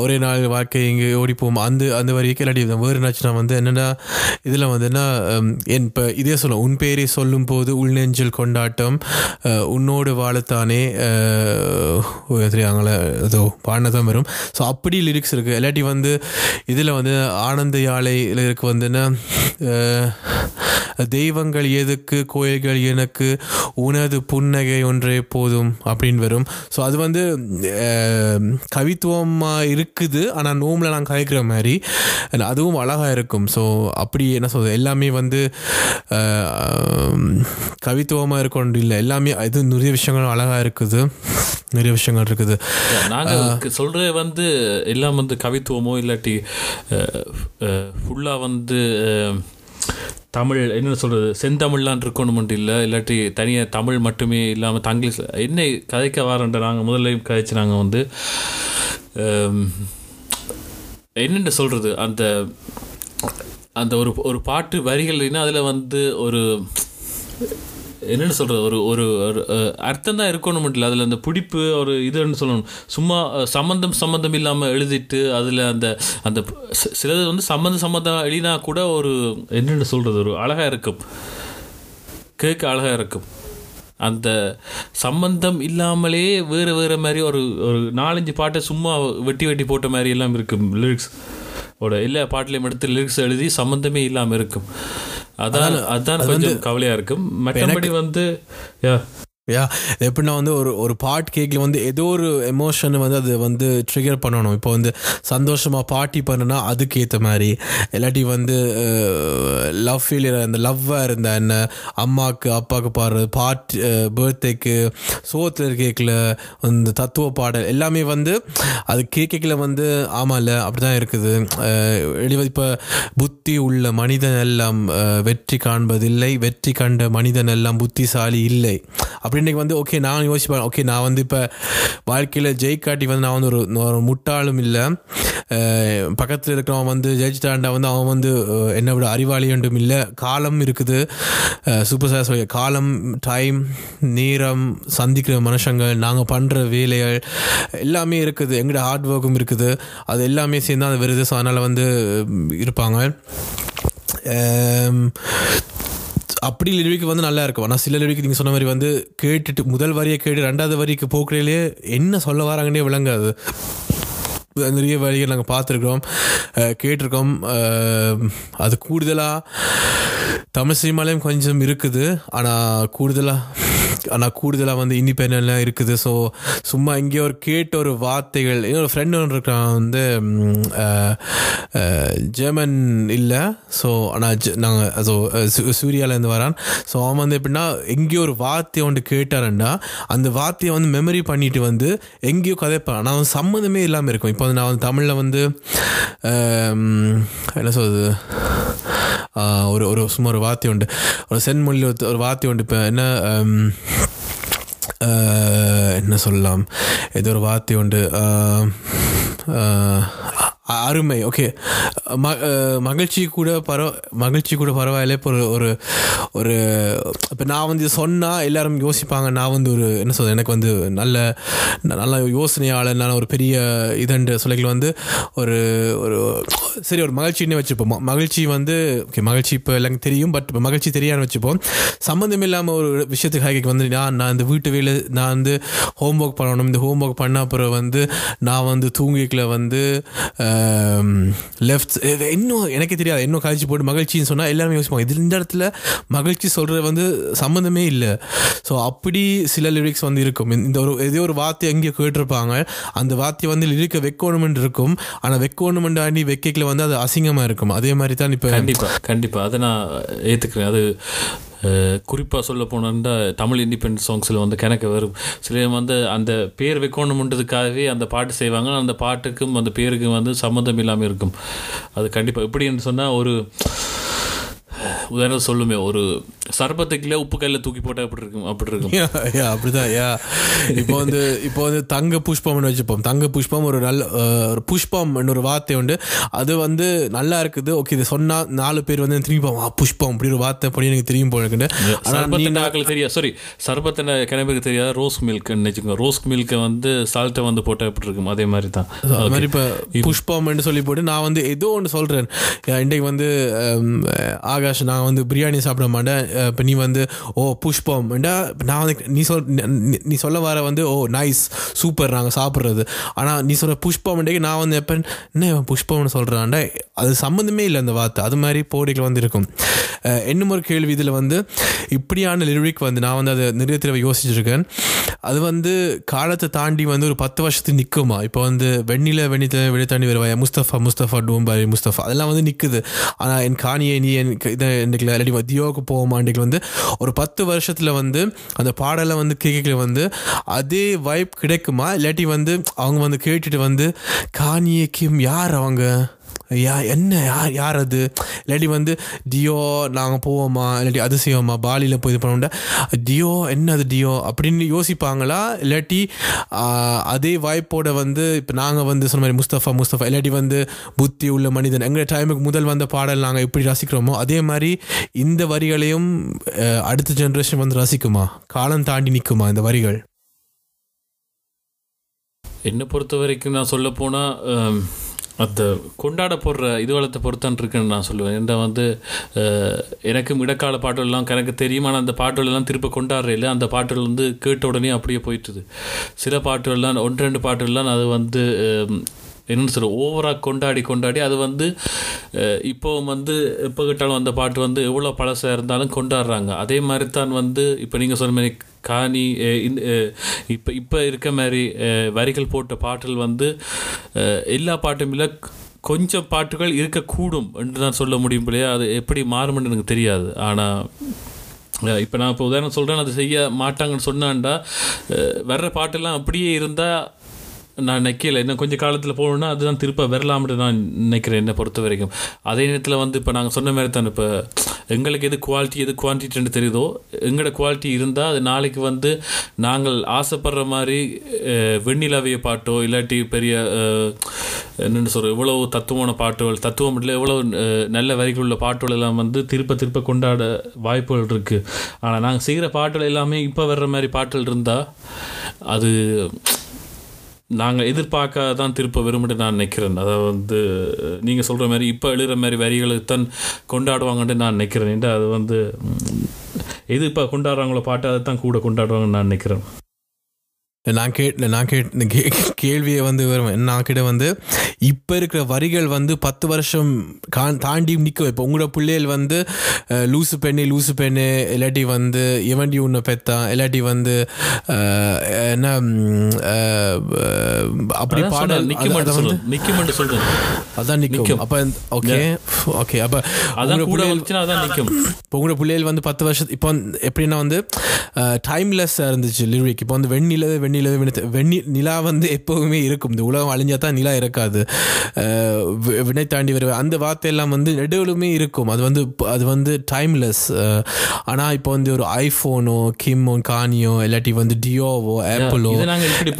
ஒரே நாள் வாழ்க்கை இங்கே ஓடிப்போம். அந்த அந்த மாதிரி இல்லாட்டி வேறு என்னாச்சுன்னா வந்து என்னென்னா இதில் வந்து என்ன என் இப்போ இதே சொல்லும் உன் பேரை சொல்லும் போது உள்நெஞ்சில் கொண்டாட்டம் உன்னோடு வாழத்தானே தெரியாங்களே ஏதோ பாடினதான் வரும். ஸோ அப்படி லிரிக்ஸ் இருக்குது இல்லாட்டி வந்து இதில் வந்து ஆனந்த யாழையில் இருக்கு வந்து என்ன தெய்வங்கள் எதுக்கு கோயில்கள் எனக்கு உனது புன்னகை ஒன்றே போதும் அப்படின்னு வரும். ஸோ அது வந்து கவித்துவமாக இருக்குது. ஆனால் நோம்பில் நான் கதைக்கிற மாதிரி அதுவும் அழகாக இருக்கும். ஸோ அப்படி என்ன சொல்றது? எல்லாமே வந்து கவித்துவமாக இருக்கணும் இல்லை எல்லாமே இது நிறைய விஷயங்களும் அழகாக இருக்குது. நிறைய விஷயங்கள் இருக்குது. நாங்கள் சொல்கிறது வந்து எல்லாம் வந்து கவித்துவமோ இல்லாட்டி ஃபுல்லாக வந்து தமிழ் என்ன சொல்கிறது செந்தமிழ்லாம் இருக்கணுமென்று இல்லை. இல்லாட்டி தனியாக தமிழ் மட்டுமே இல்லாமல் தங்கிலீஷ் என்ன கதைக்க வாரன்ற நாங்கள் முதலையும் கதைச்சு நாங்கள் வந்து என்னென்ன சொல்கிறது அந்த அந்த ஒரு ஒரு பாட்டு வரிகள்னா அதில் வந்து ஒரு என்னென்னு சொல்கிறது ஒரு ஒரு அர்த்தம் தான் இருக்கணும் இல்லை. அதில் அந்த பிடிப்பு ஒரு இதுன்னு சொல்லணும். சும்மா சம்மந்தம் சம்மந்தம் இல்லாமல் எழுதிட்டு அதில் அந்த அந்த சிலது வந்து சம்மந்தம் சம்மந்தம் எழுதினா கூட ஒரு என்னென்னு சொல்கிறது ஒரு அழகாக இருக்கும். கேட்க அழகாக இருக்கும். அந்த சம்பந்தம் இல்லாமலே வேறு வேறு மாதிரி ஒரு ஒரு நாலஞ்சு பாட்டை சும்மா வெட்டி வெட்டி போட்ட மாதிரி எல்லாம் இருக்கும் லிரிக்ஸ் ஓட. எல்லா பாட்டிலையும் எடுத்து லிரிக்ஸ் எழுதி சம்மந்தமே இல்லாமல் இருக்கும். அதான் அதான் கொஞ்சம் கவலையாக இருக்கும். மற்றபடி வந்து யா எப்படின்னா வந்து ஒரு ஒரு பாட் கேக்கில் வந்து ஏதோ ஒரு எமோஷன் வந்து அது வந்து ட்ரிகர் பண்ணணும். இப்போ வந்து சந்தோஷமாக பாட்டி பண்ணுனா அதுக்கு ஏற்ற மாதிரி. இல்லாட்டி வந்து லவ் ஃபீலியர் அந்த லவ்வாக இருந்த என்ன? அம்மாவுக்கு அப்பாவுக்கு பாடுறது பார்ட் பர்த்டேக்கு சோத்தில் கேக்கில் வந்து தத்துவ பாடல் எல்லாமே வந்து அது கேக்கில் வந்து ஆமாம்ல அப்படி தான் இருக்குது எழுவது இப்போ புத்தி உள்ள மனிதன் எல்லாம் வெற்றி காண்பதில்லை. வெற்றி கண்ட மனிதன் எல்லாம் புத்திசாலி இல்லை. அப்படின்னு வந்து ஓகே நான் யோசிப்பேன். ஓகே நான் வந்து இப்போ வாழ்க்கையில் ஜெயிக்காட்டி வந்து நான் வந்து ஒரு ஒரு முட்டாளும் இல்லை. பக்கத்தில் இருக்கிறவன் வந்து ஜெயிச்சிட்டாண்டா வந்து அவன் வந்து என்னை விட அறிவாளி ஒன்றும் இல்லை. காலம் இருக்குது. சூப்பர் சார் சொல்லி காலம் டைம் நேரம் சந்திக்கிற மனுஷங்கள் நாங்கள் பண்ணுற வேலைகள் எல்லாமே இருக்குது. எங்களோட ஹார்ட் ஒர்க்கும் இருக்குது. அது எல்லாமே சேர்ந்து அந்த விருது ஸோ அதனால் வந்து இருப்பாங்க. அப்படி லிரிக்கு வந்து நல்லா இருக்கும். ஆனால் சில லிரிக்கு நீங்கள் சொன்ன மாதிரி வந்து கேட்டுட்டு முதல் வரியை கேட்டு ரெண்டாவது வரிக்கு போக்குறையிலே என்ன சொல்ல வராங்கன்னே விளங்காது. நிறைய வரிகள் நாங்கள் பார்த்துருக்குறோம் கேட்டிருக்கோம். அது கூடுதலாக தமிழ் சினிமாலேயும் கொஞ்சம் இருக்குது. ஆனால் கூடுதலாக ஆனால் கூடுதலாக வந்து இண்டிபெண்டெல்லாம் இருக்குது. ஸோ சும்மா இங்கே ஒரு கேட்ட ஒரு வார்த்தைகள். என்னோட ஃப்ரெண்ட் ஒன்று இருக்கான் வந்து ஜெர்மன் இல்லை. ஸோ ஆனால் நாங்கள் ஸோ சூர்யாவிலேருந்து வரான். ஸோ அவன் வந்து எப்படின்னா எங்கேயோ ஒரு வார்த்தையை ஒன்று கேட்டாருன்னா அந்த வார்த்தையை வந்து மெமரி பண்ணிட்டு வந்து எங்கேயோ கதைப்பான். ஆனால் அவன் சம்மந்தமே இல்லாமல் இருக்கும். இப்போ வந்து நான் வந்து தமிழில் வந்து என்ன சொல்கிறது ஒரு ஒரு சும்மா ஒரு வார்த்தை உண்டு. ஒரு சென்மொழியில் ஒரு ஒரு வார்த்தை உண்டு. இப்போ என்ன என்ன சொல்லலாம் ஏதோ ஒரு வார்த்தை உண்டு அருமை. ஓகே ம மகிழ்ச்சி கூட பரவ மகிழ்ச்சி கூட பரவாயில்ல. இப்போ ஒரு ஒரு ஒரு இப்போ நான் வந்து சொன்னால் எல்லாரும் யோசிப்பாங்க. நான் வந்து ஒரு என்ன சொல்றது எனக்கு வந்து நல்ல நல்ல யோசனையாளர் நான் ஒரு பெரிய இதண்டு சொல்லிகள் வந்து ஒரு ஒரு சரி ஒரு மகிழ்ச்சின்னு வச்சுப்போம். மகிழ்ச்சி வந்து ஓகே மகிழ்ச்சி இப்போ எல்லாம் தெரியும். பட் மகிழ்ச்சி தெரியாதுன்னு வச்சுப்போம். சம்மந்தம் இல்லாமல் ஒரு விஷயத்துக்கு வந்து நான் நான் இந்த வீட்டு வேலை நான் வந்து ஹோம் ஒர்க் பண்ணணும். இந்த ஹோம் ஒர்க் பண்ண அப்புறம் வந்து நான் வந்து தூங்கிக்கல வந்து Um, லெஃப்ட் இன்னும் எனக்கே தெரியாது. இன்னும் கழிச்சு போட்டு மகிழ்ச்சின்னு சொன்னால் எல்லாருமே யோசிப்பாங்க. இது இந்த இடத்துல மகிழ்ச்சி சொல்கிறது வந்து சம்மந்தமே இல்லை. ஸோ அப்படி சில லிரிக்ஸ் வந்து இருக்கும். இந்த ஒரு ஏதோ ஒரு வார்த்தை எங்கேயோ கேட்டிருப்பாங்க. அந்த வார்த்தையை வந்து லிரிக்க வைக்கணுமென்று இருக்கும். ஆனால் வைக்கணுமெண்டாண்டி வைக்கல வந்து அது அசிங்கமாக இருக்கும். அதே மாதிரி தான் இப்போ கண்டிப்பாக கண்டிப்பாக அதை நான் ஏற்றுக்கிறேன் அது குறிப்பாக சொல்ல போனோம்னா தமிழ் இண்டிபெண்ட் சாங்ஸில் வந்து கணக்கு வரும். சில வந்து அந்த பேர் வைக்கணும்ன்றதுக்காகவே அந்த பாட்டு செய்வாங்க. அந்த பாட்டுக்கும் அந்த பேருக்கும் வந்து சம்மந்தம் இல்லாமல் இருக்கும். அது கண்டிப்பாக எப்படின்னு சொன்னால் ஒரு உதாரணம் சொல்லுமே ஒரு சர்பத்துக்குள்ளே உப்பு கையில் தூக்கி போட்டால் அப்படி இருக்கும்? அப்படி இருக்கும். Yeah, அப்படிதான் யா இப்போ வந்து இப்போ வந்து தங்க புஷ்பம்னு வச்சுப்போம். தங்க புஷ்பம் ஒரு நல்ல ஒரு புஷ்பம் ஒரு வார்த்தை உண்டு. அது வந்து நல்லா இருக்குது. ஓகே இது சொன்னா நாலு பேர் வந்து திரும்பி புஷ்பம் அப்படி ஒரு வார்த்தை அப்படி எனக்கு தெரியும் போல இருக்குது ஆனால் சர்பத்தின் ஆக்கள் தெரியாது. சாரி சர்பத்தின் கிணம்புக்கு தெரியாது. ரோஸ் மில்க் நினைச்சுக்கோங்க. ரோஸ் மில்கை வந்து சால்ட்டை வந்து போட்டால் எப்படி இருக்கும்? அதே மாதிரி தான் அது மாதிரி இப்போ புஷ்பம்னு சொல்லி போட்டு நான் வந்து ஏதோ ஒன்று சொல்கிறேன் இன்றைக்கு வந்து ஆகாஷ் நான் நான் வந்து பிரியாணி சாப்பிட மாட்டேன். இப்போ நீ வந்து ஓ புஷ்பம்டா நான் வந்து நீ சொல் நீ- சொல்ல வர வந்து ஓ நைஸ் சூப்பர் நாங்கள் சாப்பிட்றது. ஆனால் நீ சொல்கிற புஷ்பம் நான் வந்து எப்போ என்ன புஷ்பம்னு சொல்கிறான்டா அது சம்மந்தமே இல்லை அந்த வார்த்தை. அது மாதிரி போடிகள் வந்து இருக்கும். அஹ், இன்னும் ஒரு கேள்வி இதில் வந்து இப்படியான லிரிக் வந்து நான் வந்து அதை நிறைய தடவை யோசிச்சிருக்கேன். அது வந்து காலத்தை தாண்டி வந்து ஒரு பத்து வருஷத்துக்கு நிற்குமா இப்போ வந்து வெண்ணில வெண்ணில வெளியே தாண்டி வருவாயா? முஸ்தஃபா முஸ்தஃபா டூம்பாரி முஸ்தஃபா அதெல்லாம் வந்து நிற்குது ஆனால் என் காணியை நீ என் இதை இன்றைக்கு இல்லாட்டி தியோவுக்கு போவோமா இன்றைக்கு வந்து ஒரு பத்து வருஷத்தில் வந்து அந்த பாடலை வந்து கேட்கல வந்து அதே வைப் கிடைக்குமா? இல்லாட்டி வந்து அவங்க வந்து கேட்டுட்டு வந்து காணியே யார் அவங்க? யா என்ன யார் யார் அது? இல்லாட்டி வந்து டியோ நாங்கள் போவோமா? இல்லாட்டி அது செய்வோமா? பாலியில் போய் இது பண்ணோம்டா டியோ என்ன அது டியோ? அப்படின்னு யோசிப்பாங்களா? இல்லாட்டி அதே வாய்ப்போட வந்து இப்போ நாங்கள் வந்து சொன்ன மாதிரி முஸ்தஃபா முஸ்தஃபா இல்லாட்டி வந்து புத்தி உள்ள மனிதன். எங்கள் டைமுக்கு முதல் வந்த பாடல் நாங்கள் எப்படி ரசிக்கிறோமோ அதே மாதிரி இந்த வரிகளையும் அடுத்த ஜென்ரேஷன் வந்து ரசிக்குமா? காலம் தாண்டி நிற்குமா இந்த வரிகள்? என்னை பொறுத்த வரைக்கும் நான் சொல்ல போனால் அந்த கொண்டாட போடுற இதுவளத்தை பொறுத்தான் இருக்குன்னு நான் சொல்லுவேன். இந்த வந்து எனக்கும் இடக்கால பாட்டுகள்லாம் எனக்கு தெரியும். ஆனால் அந்த பாட்டுகளெல்லாம் திருப்ப கொண்டாடுறையில் அந்த பாட்டுகள் வந்து கேட்ட உடனே அப்படியே போயிட்டுது. சில பாட்டுகள்லாம் ஒன்று ரெண்டு பாட்டுகள்லாம் அது வந்து என்னென்னு என்னன்னு ஓவராக கொண்டாடி கொண்டாடி அது வந்து இப்போ வந்து எப்போ கேட்டாலும் அந்த பாட்டு வந்து எவ்வளோ பழசாக இருந்தாலும் கொண்டாடுறாங்க. அதே மாதிரி தான் வந்து இப்போ நீங்கள் சொன்ன மாதிரி காணி இந்த இப்போ இப்போ இருக்க மாதிரி வரிகள் போட்ட பாட்டுகள் வந்து எல்லா பாட்டும் இல்லை கொஞ்சம் பாட்டுகள் இருக்கக்கூடும் என்று தான் சொல்ல முடியும் இல்லையா? அது எப்படி மாறும்னு எனக்கு தெரியாது. ஆனால் இப்போ நான் இப்போ உதாரணம் சொல்கிறேன் அது செய்ய மாட்டாங்கன்னு சொன்னான்டா வர்ற பாட்டெல்லாம் அப்படியே இருந்தால் நான் நினைக்கல. இன்னும் கொஞ்சம் காலத்தில் போகணுன்னா அதுதான் திருப்ப வரலாம்னு நான் நினைக்கிறேன் என்னை பொறுத்த வரைக்கும். அதே நேரத்தில் வந்து இப்போ நாங்கள் சொன்ன மாதிரி தான் இப்போ எங்களுக்கு எது குவாலிட்டி எது குவான்டிட்டின்னு தெரியுதோ எங்களோட குவாலிட்டி இருந்தால் அது நாளைக்கு வந்து நாங்கள் ஆசைப்படுற மாதிரி வெண்ணிலவிய பாட்டோ இல்லாட்டி பெரிய என்னென்னு சொல்கிற இவ்வளோ தத்துவமான பாட்டுகள் தத்துவம் இல்லை எவ்வளோ நல்ல வரிகள் உள்ள பாட்டுகள் எல்லாம் வந்து திருப்ப திருப்ப கொண்டாட வாய்ப்புகள் இருக்குது ஆனால் நாங்கள் செய்கிற பாட்டுகள் எல்லாமே இப்போ வர்ற மாதிரி பாட்டுகள் இருந்தால் அது நாங்கள் எதிர்பார்க்க தான் திருப்ப விரும்பிட்டு நான் நினைக்கிறேன். அதை வந்து நீங்கள் சொல்கிற மாதிரி இப்போ எழுதுகிற மாதிரி வரிகளை தான் கொண்டாடுவாங்கன்ட்டு நான் நினைக்கிறேன். ஏன்டா அது வந்து எது இப்போ கொண்டாடுறாங்களோ பாட்டு அதை தான் கூட கொண்டாடுவாங்கன்னு நான் நினைக்கிறேன். நான் கேட் நான் கேட் இந்த கே கேள்வியை வந்து நான் கிட்ட வந்து இப்போ இருக்கிற வரிகள் வந்து பத்து வருஷம் கா- தாண்டி நிற்கும் இப்போ உங்களோட பிள்ளைகள் வந்து லூசு பெண்ணு லூசு பெண்ணு இல்லாட்டி வந்து எவண்டி உன்னை பெத்தான் இல்லாட்டி வந்து என்ன அப்படி பாடல் சொல்றேன் அதான் நிற்கும் அப்போ ஓகே ஓகே. அப்போ அதான் கூட அதான் நிற்கும் இப்போ உங்களோட பிள்ளைகள் வந்து பத்து வருஷம் இப்போ எப்படின்னா வந்து டைம்லெஸ்ஸாக இருந்துச்சு லிரிக் இப்போ வந்து வெண்ணிலவே வெண்ணிலவே வினத்து வெண்ணி நிலா வந்து எப்போவுமே இருக்கும். இந்த உலகம் அழிஞ்சா தான் நிலா இருக்காது வினை தாண்டி வருவ அந்த வார்த்தையெல்லாம் வந்து நடுவிலுமே இருக்கும். அது வந்து அது வந்து டைம்லெஸ் ஆனால் இப்போ வந்து ஒரு ஐஃபோனோ கிம்மோ கானியோ இல்லாட்டி வந்து டியோவோ ஆப்பிளோ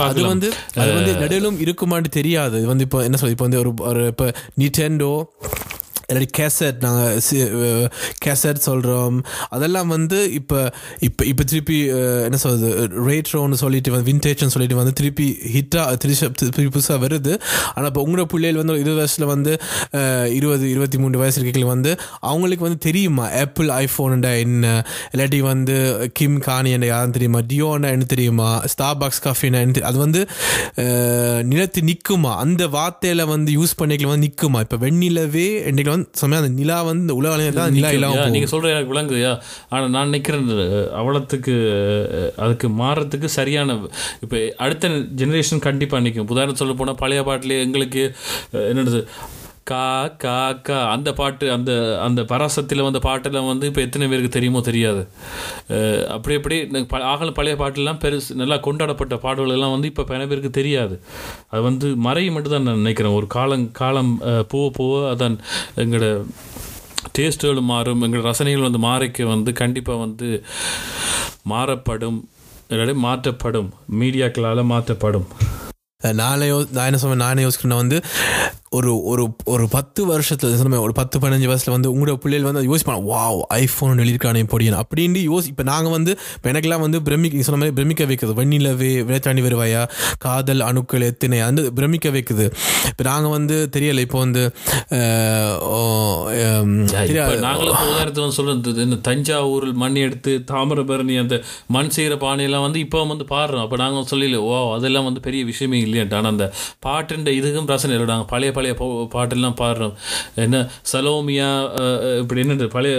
அது வந்து அது வந்து நடுவிலும் இருக்குமான்னு தெரியாது. இது வந்து இப்போ என்ன சொல்றது? இப்போ வந்து ஒரு ஒரு இப்போ நிட்டெண்டோ இல்லாட்டி கேசட் நாங்கள் கேசட் சொல்கிறோம் அதெல்லாம் வந்து இப்போ இப்போ இப்போ திருப்பி என்ன சொல்கிறது ரேட்ரோன்னு சொல்லிட்டு வந்து வின்டேஜ்னு சொல்லிட்டு வந்து திருப்பி ஹிட்டாக திருப்பி திருப்பி புதுசாக வருது. ஆனால் இப்போ உங்களோட பிள்ளைகள் வந்து இருபது வயசில் வந்து இருபது இருபத்தி மூணு வயசு இருக்கைகள் வந்து அவங்களுக்கு வந்து தெரியுமா ஆப்பிள் ஐஃபோனுண்டா என்ன? இல்லாட்டி வந்து கிம் கானி என்ன யாரும் தெரியுமா? டியோன்னா என்ன தெரியுமா? ஸ்டார் பாக்ஸ் காஃபினா என்ன அது வந்து நிலத்து நிற்குமா அந்த வார்த்தையில் வந்து யூஸ் பண்ணிக்கல வந்து நிற்குமா இப்போ வெண்ணிலவே என்னைக்கு வந்து சமயம் அந்த நிலா வந்து இந்த உலக தான் நிலா இல்லாமல் யா, போகும் நீங்க சொல்ற எனக்கு விளங்குதுயா ஆனா நான் நினைக்கிறேன் அஹ், அதுக்கு மாறத்துக்கு சரியான இப்போ அடுத்த ஜெனரேஷன் கண்டிப்பா நிற்கும் உதாரணம் சொல்ல போனா பழைய பாட்டிலே எங்களுக்கு என்னது கா கா கா. அந்த பாட்டு அந்த அந்த பராசத்தில் வந்த பாட்டெல்லாம் வந்து இப்போ எத்தனை பேருக்கு தெரியுமோ தெரியாது. அப்படி அப்படி ப- ஆகல பழைய பாட்டெல்லாம் பெருசு நல்லா கொண்டாடப்பட்ட பாடல்கள் எல்லாம் வந்து இப்போ பல பேருக்கு தெரியாது. அது வந்து மறையும் மட்டும் தான் நான் நினைக்கிறேன். ஒரு காலம் காலம் போக போக அதான் எங்களோட டேஸ்ட்டுகளும் மாறும். எங்களோட ரசனைகள் வந்து மாறிக்க வந்து கண்டிப்பாக வந்து மாறப்படும். இல்லாட்டி மாற்றப்படும். மீடியாக்களால் மாற்றப்படும். நானே யோ நான் என்ன சொல்லுவேன் நானே யோசிக்கிறேன் வந்து ஒரு ஒரு ஒரு பத்து வருஷத்துல சொன்ன ஒரு பத்து பதினஞ்சு வருஷத்துல வந்து உங்களோட பிள்ளைகள் வந்து யோசிப்பாங்க வாவ் ஐஃபோன் எழுதிருக்கானே பொடியன் அப்படின்னு யோசி இப்போ நாங்கள் வந்து இப்போ எனக்கெல்லாம் வந்து பிரமிக்க சொன்ன மாதிரி பிரமிக்க வைக்குது. வெண்ணிலவே விளையாட்டாண்டி வருவாயா? காதல் அணுக்கள் எத்தனை? அந்த பிரமிக்க வைக்குது. இப்போ நாங்கள் வந்து தெரியலை இப்போ வந்து சொல்றது இந்த தஞ்சாவூரில் மண் எடுத்து தாமிரபரணி அந்த மண் செய்கிற பானையெல்லாம் வந்து இப்போ வந்து பாடுறோம். அப்போ நாங்கள் சொல்லல ஓ அதெல்லாம் வந்து பெரிய விஷயமே இல்லையாட்டு ஆனால் அந்த பாட்டுன்ற இதுக்கும் பிரச்சனை இல்லை. நாங்கள் பழைய பழைய பாட்டெல்லாம் பாடுறோம். என்ன சலோமியா இப்படி என்ன பழைய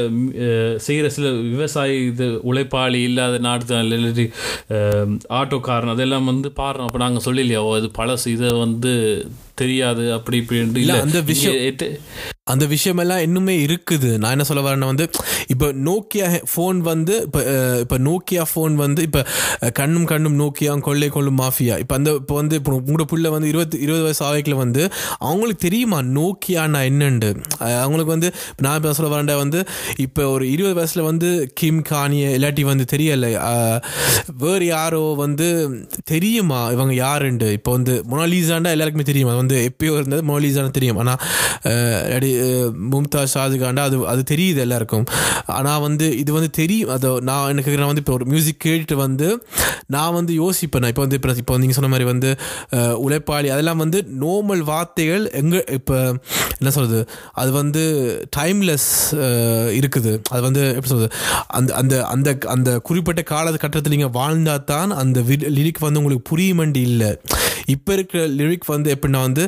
செய்கிற சில விவசாயி இது உழைப்பாளி இல்லாத நாட்டு இல்லாட்டி ஆட்டோக்காரன் அதெல்லாம் வந்து பாடுறோம். அப்போ நாங்கள் சொல்லலையா ஓ இது பழசு இதை வந்து தெரியாது அப்படி இப்படின்ட்டு இல்லை அந்த விஷயம் அந்த விஷயமெல்லாம் இன்னுமே இருக்குது. நான் என்ன சொல்ல வரேன்னா வந்து இப்போ நோக்கியா ஃபோன் வந்து இப்போ இப்போ நோக்கியா ஃபோன் வந்து இப்போ கண்ணும் கண்ணும் நோக்கியா கொள்ளை கொள்ளும் மாஃபியா. இப்போ அந்த இப்போ வந்து இப்போ உங்களோட புள்ள வந்து இருபத்தி இருபது வயசு ஆவைக்கில் வந்து அவங்களுக்கு தெரியுமா நோக்கியானா என்னண்டு? அவங்களுக்கு வந்து நான் இப்போ சொல்ல வரேன்டா வந்து இப்போ ஒரு இருபது வயசில் வந்து கிம் கானிய இல்லாட்டி வந்து தெரியலை. வேறு யாரோ வந்து தெரியுமா? இவங்க யாருண்டு? இப்போ வந்து மொனாலிசாண்டா எல்லாருக்குமே தெரியும்? அது வந்து எப்பயோ இருந்தது மொனாலிசான்னு தெரியும். ஆனால் மும்தாஜ் ஷாஜகாண்டா அது அது தெரியுது எல்லாருக்கும். ஆனால் வந்து இது வந்து தெரியும் அதை நான் எனக்கு நான் வந்து இப்போ ஒரு மியூசிக் கேட்டுட்டு வந்து நான் வந்து யோசிப்பேன். நான் இப்போ வந்து இப்போ இப்போ நீங்கள் சொன்ன மாதிரி வந்து உழைப்பாளி அதெல்லாம் வந்து நோமல் வார்த்தைகள் எங்கே இப்போ என்ன சொல்கிறது அது வந்து டைம்லெஸ் இருக்குது. அது வந்து எப்படி சொல்கிறது அந்த அந்த அந்த அந்த குறிப்பிட்ட கால கட்டத்தில் நீங்கள் வாழ்ந்தால் தான் அந்த லிரிக் வந்து உங்களுக்கு புரியுமண்டி இல்லை. இப்போ இருக்கிற லிரிக் வந்து எப்படின்னா வந்து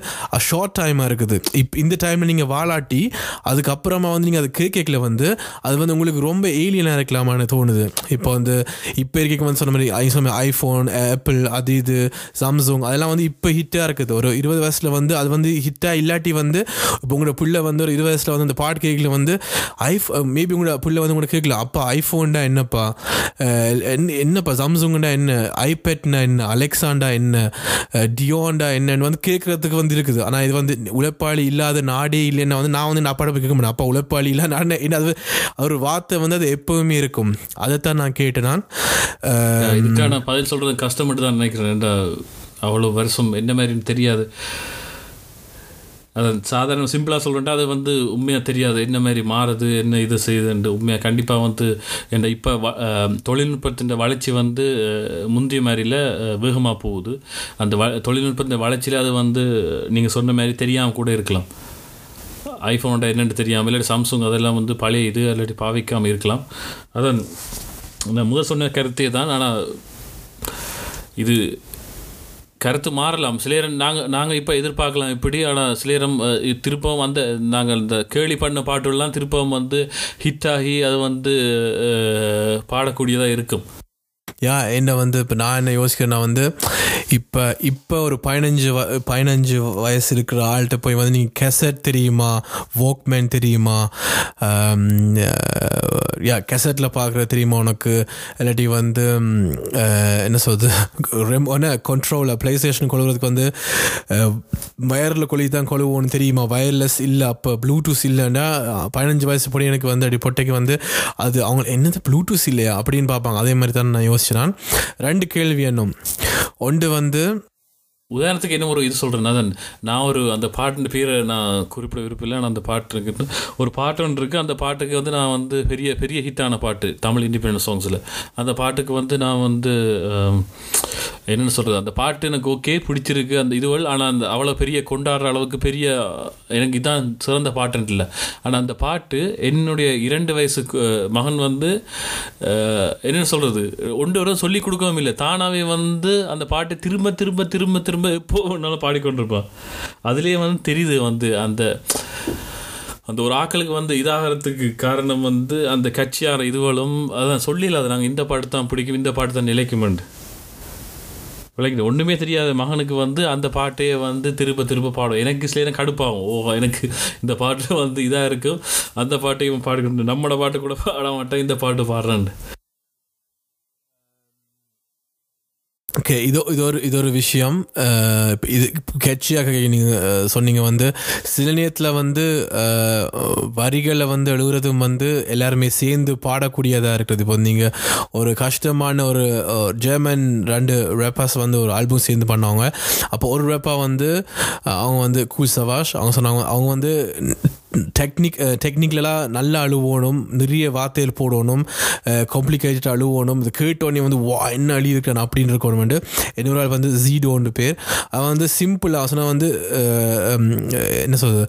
ஷார்ட் டைமாக இருக்குது. இப்போ இந்த டைமில் நீங்கள் வாலாட்டி அதுக்கப்புறமா வந்து நீங்கள் அது கிரிக்கெட்டில் வந்து அது வந்து உங்களுக்கு ரொம்ப ஏலியனாக இருக்கலாமான்னு தோணுது. இப்போ வந்து இப்போ இருக்க வந்து சொன்ன மாதிரி சொன்ன ஐஃபோன் ஆப்பிள் அது இது சாம்சங் அதெல்லாம் வந்து இப்போ ஹிட்டாக இருக்குது. ஒரு இருபது வயசில் வந்து அது வந்து ஹிட்டாக இல்லாட்டி வந்து இப்போ உங்களோட பிள்ளை வந்து ஒரு இருபது வயசில் வந்து அந்த பாட்டு கேட்கல வந்து ஐஃபோ மேபி உங்களோட பிள்ளை வந்து உங்களோட கேட்கல அப்பா ஐஃபோன்டா என்னப்பா? என்ன- என்னப்பா? சாம்சங்குண்டா என்ன? ஐபேட்னா என்ன? அலெக்சாண்டா என்ன? டியோண்டா என்னன்னு வந்து கேட்குறதுக்கு வந்து இருக்குது. ஆனால் இது வந்து உழைப்பாளி இல்லாத நாடே இல்லைன்னா வந்து நான் வந்து நான் படம் கேட்க மாட்டேன். அப்பா உழைப்பாளி இல்லை நான் என்ன அது ஒரு வார்த்தை வந்து அது எப்பவுமே இருக்கும். அதைத்தான் நான் கேட்டேன் நான். இதுக்கான பதில் சொல்றது கஷ்டப்பட்டு தான் நினைக்கிறேன். அவ்வளோ வருஷம் என்ன மாதிரின்னு தெரியாது. அது சாதாரண சிம்பிளாக சொல்கிறேன்டா அது வந்து உண்மையாக தெரியாது. என்ன மாதிரி மாறுது என்ன இது செய்யுதுன்ட்டு உண்மையாக கண்டிப்பாக வந்து என்ன இப்போ தொழில்நுட்பத்தின் வளர்ச்சி வந்து முந்தைய மாதிரில வேகமாக போகுது. அந்த வ தொழில்நுட்பத்தின் வளர்ச்சியில் அது வந்து நீங்கள் சொன்ன மாதிரி தெரியாமல் கூட இருக்கலாம். ஐஃபோனோட என்னென்னு தெரியாமல் இல்லாட்டி சாம்சங் அதெல்லாம் வந்து பழைய இது இல்லாட்டி பாவிக்காமல் இருக்கலாம். அதான் நான் முதல் சொன்ன கருத்தே தான். ஆனால் இது கருத்து மாறலாம். சிலேரம் நாங்கள் நாங்கள் இப்போ எதிர்பார்க்கலாம் இப்படி. ஆனால் சிலேரம் அஹ், திருப்பவும் அந்த நாங்கள் இந்த கேலி பண்ண பாட்டுலாம் திருப்பவும் வந்து ஹிட் ஆகி அது வந்து பாடக்கூடியதாக இருக்கும். யா என்ன வந்து இப்போ நான் என்ன யோசிக்கிறேன்னா வந்து இப்போ இப்போ ஒரு பதினஞ்சு வ பதினஞ்சு வயசு இருக்கிற ஆள்கிட்ட போய் வந்து நீங்கள் கெசட் தெரியுமா? வோக்மேன் தெரியுமா? யா கெசட்டில் பார்க்குற தெரியுமா உனக்கு? இல்லாட்டி வந்து என்ன சொல்றது? ரெம் என்ன கண்ட்ரோலில் ப்ளே ஸ்டேஷன் கொழுவுறதுக்கு வந்து வயரில் கொழி தான் கொழுவோன்னு தெரியுமா? வயர்லெஸ் இல்லை அப்போ ப்ளூடூத் இல்லைன்னா பதினஞ்சு வயசு படி எனக்கு வந்து அப்படி பொட்டைக்கு வந்து அது அவங்க என்னது ப்ளூடூத் இல்லையா? அப்படின்னு பார்ப்பாங்க. அதே மாதிரி தான் நான் யோசிச்சு நான். ரெண்டு கேள்வி என்னும் ஒன்று வந்து உதாரணத்துக்கு என்ன ஒரு இது சொல்கிறேன் அதான் நான் ஒரு அந்த பாட்டு பேரை நான் குறிப்பிட விருப்பம் ஆனால் அந்த பாட்டு இருக்கு ஒரு பாட்டு ஒன்று இருக்குது அந்த பாட்டுக்கு வந்து நான் வந்து பெரிய பெரிய ஹிட்டான பாட்டு தமிழ் இண்டிபெண்டன்ஸ் சாங்ஸில் அந்த பாட்டுக்கு வந்து நான் வந்து என்னென்னு சொல்கிறது அந்த பாட்டு எனக்கு ஓகே பிடிச்சிருக்கு அந்த இதுவள். ஆனால் அந்த அவ்வளோ பெரிய கொண்டாடுற அளவுக்கு பெரிய எனக்கு இதான் சிறந்த பாட்டுன்ட்டு இல்லை ஆனால் அந்த பாட்டு என்னுடைய இரண்டு வயசு மகன் வந்து என்னென்னு என்னன்னு சொல்கிறது ஒன்று வரும் சொல்லி கொடுக்கவும் இல்லை. தானாகவே வந்து அந்த பாட்டை திரும்ப திரும்ப திரும்ப திரும்ப எப்போ ஒன்றாலும் பாடிக்கொண்டிருப்பான். அதுலேயே வந்து தெரியுது வந்து அந்த அந்த ஒரு ஆக்களுக்கு வந்து இதாகிறதுக்கு காரணம் வந்து அந்த கட்சியார இதுவளும் அதான் சொல்லிடல அது நாங்கள் இந்த பாட்டு தான் பிடிக்கும் இந்த பாட்டு தான் நிலைக்குமெண்டு விளக்கிட்டு ஒன்றுமே தெரியாத மகனுக்கு வந்து அந்த பாட்டையே வந்து திரும்ப திரும்ப பாடும். எனக்கு சில நேரம் கடுப்பாகும். ஓ எனக்கு இந்த பாட்டு வந்து இதாக இருக்கும் அந்த பாட்டையும் பாடிக்கொண்டு நம்மளோட பாட்டு கூட பாட மாட்டேன். இந்த பாட்டு பாடுறேன் ஓகே இது இது ஒரு இது ஒரு விஷயம். இது கெட்சியாக நீங்கள் சொன்னீங்க வந்து சில நேரத்தில் வந்து வரிகளை வந்து எழுதுறதும் வந்து எல்லாருமே சேர்ந்து பாடக்கூடியதாக இருக்குது. இப்போ நீங்கள் ஒரு கஷ்டமான ஒரு ஜெர்மன் ரெண்டு ரேப்பர்ஸ் வந்து ஒரு ஆல்பம் சேர்ந்து பண்ணுவாங்க. அப்போ ஒரு ரேப்பா வந்து அவங்க வந்து கூல் சவாஷ் அவங்க சொன்னாங்க அவங்க வந்து டெக்னிக் uh, டெக்னிக்கலாக நல்லா அழுவணும் நிறைய வார்த்தைகள் போடணும் uh, காம்ப்ளிகேட்டட் அழுவணும். இது கேட்டோடனே வந்து வா என்ன அழி இருக்கிறான் அப்படின்னு இருக்கணும் இன்னொரு ஆள் வந்து ஜீடோன்னு பேர். அவன் வந்து சிம்பிளாக சொன்னால் வந்து uh, um, என்ன சொல்கிறது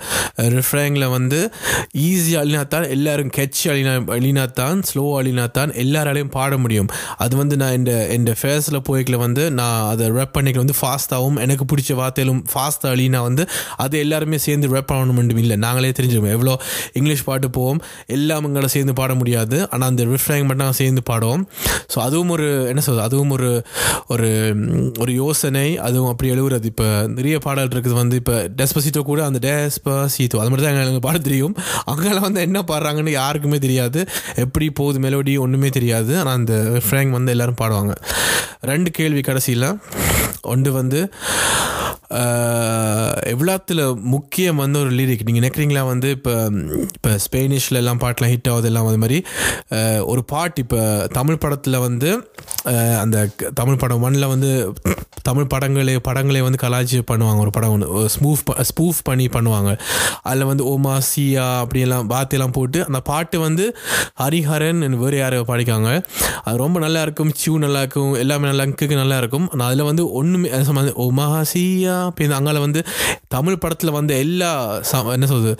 ரிஃப்ரேங்கில் வந்து ஈஸியாக அழினாத்தான் எல்லாரும் கெட்ச் அழினா அழினாத்தான் ஸ்லோ அழினாத்தான் எல்லாராலையும் பாட முடியும். அது வந்து நான் இந்த இந்த ஃபேஸில் போய்க்கல வந்து நான் அதை ரெப் பண்ணிக்கல வந்து ஃபாஸ்ட்டாகவும் எனக்கு பிடிச்ச வார்த்தையிலும் ஃபாஸ்ட்டாக அழினா வந்து அது எல்லாருமே சேர்ந்து ரெப் பண்ணணும் இல்லை நாங்களே தெரிஞ்சு தெரிஞ்சுக்கோம் எவ்வளோ இங்கிலீஷ் பாட்டு போவோம் எல்லாம் எங்களை சேர்ந்து பாட முடியாது. ஆனால் அந்த ரிஃப்ரேங் மட்டும் நாங்கள் சேர்ந்து பாடுவோம். ஸோ அதுவும் ஒரு என்ன சொல்கிறது அதுவும் ஒரு ஒரு ஒரு யோசனை. அதுவும் அப்படி எழுவுறது. இப்போ நிறைய பாடல் இருக்குது வந்து இப்போ டெஸ்பசிட்டோ கூட அந்த டெஸ்பசிட்டோ அது மட்டும் தான் எங்களுக்கு பாட தெரியும். அங்கெல்லாம் வந்து என்ன பாடுறாங்கன்னு யாருக்குமே தெரியாது. எப்படி போகுது மெலோடி ஒன்றுமே தெரியாது. ஆனால் அந்த ரிஃப்ரேங் வந்து எல்லோரும் பாடுவாங்க. ரெண்டு கேள்வி கடைசியில். ஒன்று வந்து எவ்வளோத்தில் முக்கியம் வந்து ஒரு லிரிக் நீங்கள் நினைக்கிறீங்களா வந்து இப்போ இப்போ ஸ்பெயினிஷில் எல்லாம் பாட்டெலாம் ஹிட் ஆகுது எல்லாம் அது மாதிரி ஒரு பாட்டு இப்போ தமிழ் படத்தில் வந்து அந்த க- தமிழ் படம் ஒன்னில் வந்து தமிழ் படங்களே படங்களே வந்து கலாச்சி பண்ணுவாங்க. ஒரு படம் ஒன்று ஸ்மூஃப் ஸ்பூஃப் பண்ணி பண்ணுவாங்க. அதில் வந்து ஓமா சியா அப்படியெல்லாம் வார்த்தையெல்லாம் போட்டு அந்த பாட்டு வந்து ஹரிஹரன் வேறு யார் பாடிக்காங்க அது ரொம்ப நல்லா இருக்கும் சியூ நல்லா இருக்கும் எல்லாமே நல்லா கேட்க நல்லா இருக்கும். நான் அதில் வந்து ஒன்றுமே ஓமா சியா அப்படின்னு அங்கால வந்து தமிழ் படத்தில் வந்து எல்லா என்ன சொல்றது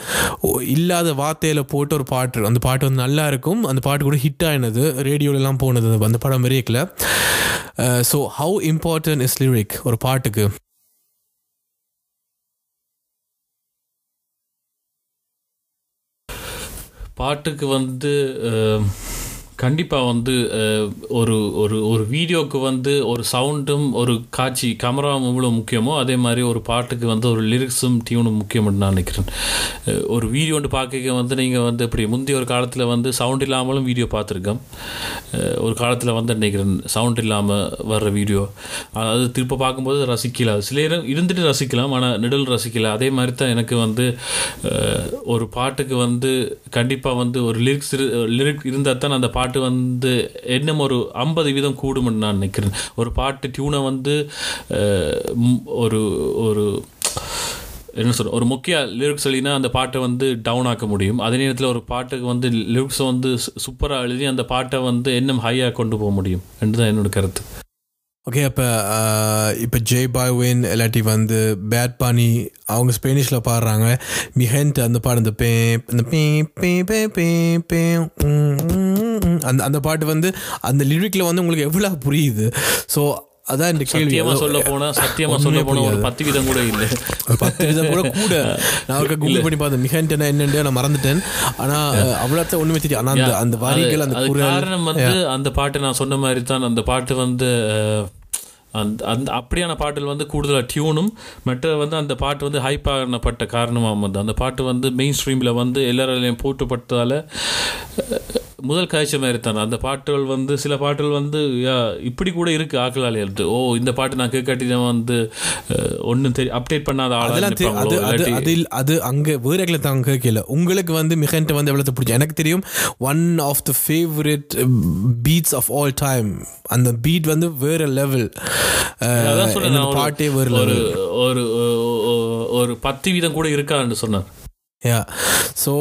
இல்லாத வார்த்தையில் போட்டு ஒரு பாட்டு அந்த பாட்டு வந்து நல்லா இருக்கும். அந்த பாட்டு கூட ஹிட் ஆயினது. ரேடியோலலாம் போனது. அந்த- படம் வெறியக்கில் so how important is lyric ஒரு பாட்டுக்கு. பாட்டுக்கு வந்து கண்டிப்பாக வந்து ஒரு ஒரு ஒரு வீடியோவுக்கு வந்து ஒரு சவுண்டும் ஒரு காட்சி கேமராவும் எவ்வளோ முக்கியமோ அதே மாதிரி ஒரு பாட்டுக்கு வந்து ஒரு லிரிக்ஸும் டியூனும் முக்கியம்னு நான் நினைக்கிறேன். ஒரு வீடியோன்னு பார்க்க வந்து நீங்கள் வந்து இப்படி முந்தைய ஒரு காலத்தில் வந்து சவுண்ட் இல்லாமலும் வீடியோ பார்த்துருக்கேன் ஒரு காலத்தில் வந்து நினைக்கிறேன் சவுண்ட் இல்லாமல் வர்ற வீடியோ. அது திருப்ப பார்க்கும்போது ரசிக்கலாம். சில நேரம் இருந்துட்டு ரசிக்கலாம் ஆனால் நிடல் ரசிக்கலாம். அதே மாதிரி தான் எனக்கு வந்து ஒரு பாட்டுக்கு வந்து கண்டிப்பாக வந்து ஒரு லிரிக்ஸ் லிரிக் இருந்தால் தான் அந்த பாட்டு பாட்டு வந்து இன்னும் ஒரு ஐம்பது வீதம் கூடும்னு நான் நினைக்கிறேன். ஒரு பாட்டு டியூனை வந்து ஒரு ஒரு என்ன சொல்ற ஒரு முக்கிய லிரிக்ஸ் எழுதினா அந்த பாட்டை வந்து டவுன் ஆக்க முடியும். அதே நேரத்தில் ஒரு பாட்டுக்கு வந்து லிரிக்ஸை வந்து சூப்பராக எழுதி அந்த பாட்டை வந்து இன்னும் ஹையாக கொண்டு போக முடியும். என்று தான் என்னோட கருத்து. ஓகே அப்போ இப்போ ஜெய் பாய்வின் இல்லாட்டி வந்து பேட் பானி அவங்க ஸ்பெனிஷில் பாடுறாங்க. மிஹென்ட் அந்த பாடு இந்த பே இந்த பே பே பே பே பே அந்த அந்த பாட்டு வந்து அந்த லிரிக்கில் வந்து உங்களுக்கு எவ்வளோ புரியுது? ஸோ அதான் இந்த கேள்வி. சொல்ல போனா சத்தியமா சொல்ல போனா ஒரு பத்து வீதம் கூட இல்லை. ஒரு பத்து விதம் கூட கூட. நான் அவருக்கு கூகுள் பண்ணி பார்த்தேன். மிகன்ட்டு என்னன்னு நான் மறந்துட்டேன். ஆனால் அவ்வளோத்த ஒன்றுமே தெரியும் ஆனால் அந்த அந்த வரிகள் அந்த காரணம் வந்து அந்த பாட்டு நான் சொன்ன மாதிரி தான். அந்த பாட்டு வந்து அந்த அந்த அப்படியான பாட்டில் வந்து கூடுதலாக டியூனும் மற்ற வந்து அந்த பாட்டு வந்து ஹைப் ஆனப்பட்ட காரணமாக வந்து அந்த பாட்டு வந்து மெயின் ஸ்ட்ரீமில் வந்து எல்லாராலையும் போட்டுப்பட்டதால் முதல் காய்ச்ச மாதிரி தான். அந்த பாட்டுகள் வந்து சில பாட்டுகள் வந்து இப்படி கூட இருக்கு ஆக்கலாலே இருக்கு ஓ இந்த பாட்டு நான் கேட்காட்டி வந்து ஒன்றும் தெரி அப்டேட் பண்ணாத ஆளாக அது அது இல்ல- அது அங்கே வேற தாங்க கேட்கல. உங்களுக்கு வந்து மிகன்ட்டு வந்து எவ்வளோ பிடிக்கும்? எனக்கு தெரியும் one of the favourite beats of all time அந்த பீட் வந்து வேற லெவல் பாட்டே வேற ஒரு ஒரு- ஒரு பத்து வீதம் கூட இருக்கான்னு சொன்னார். யா ஸோ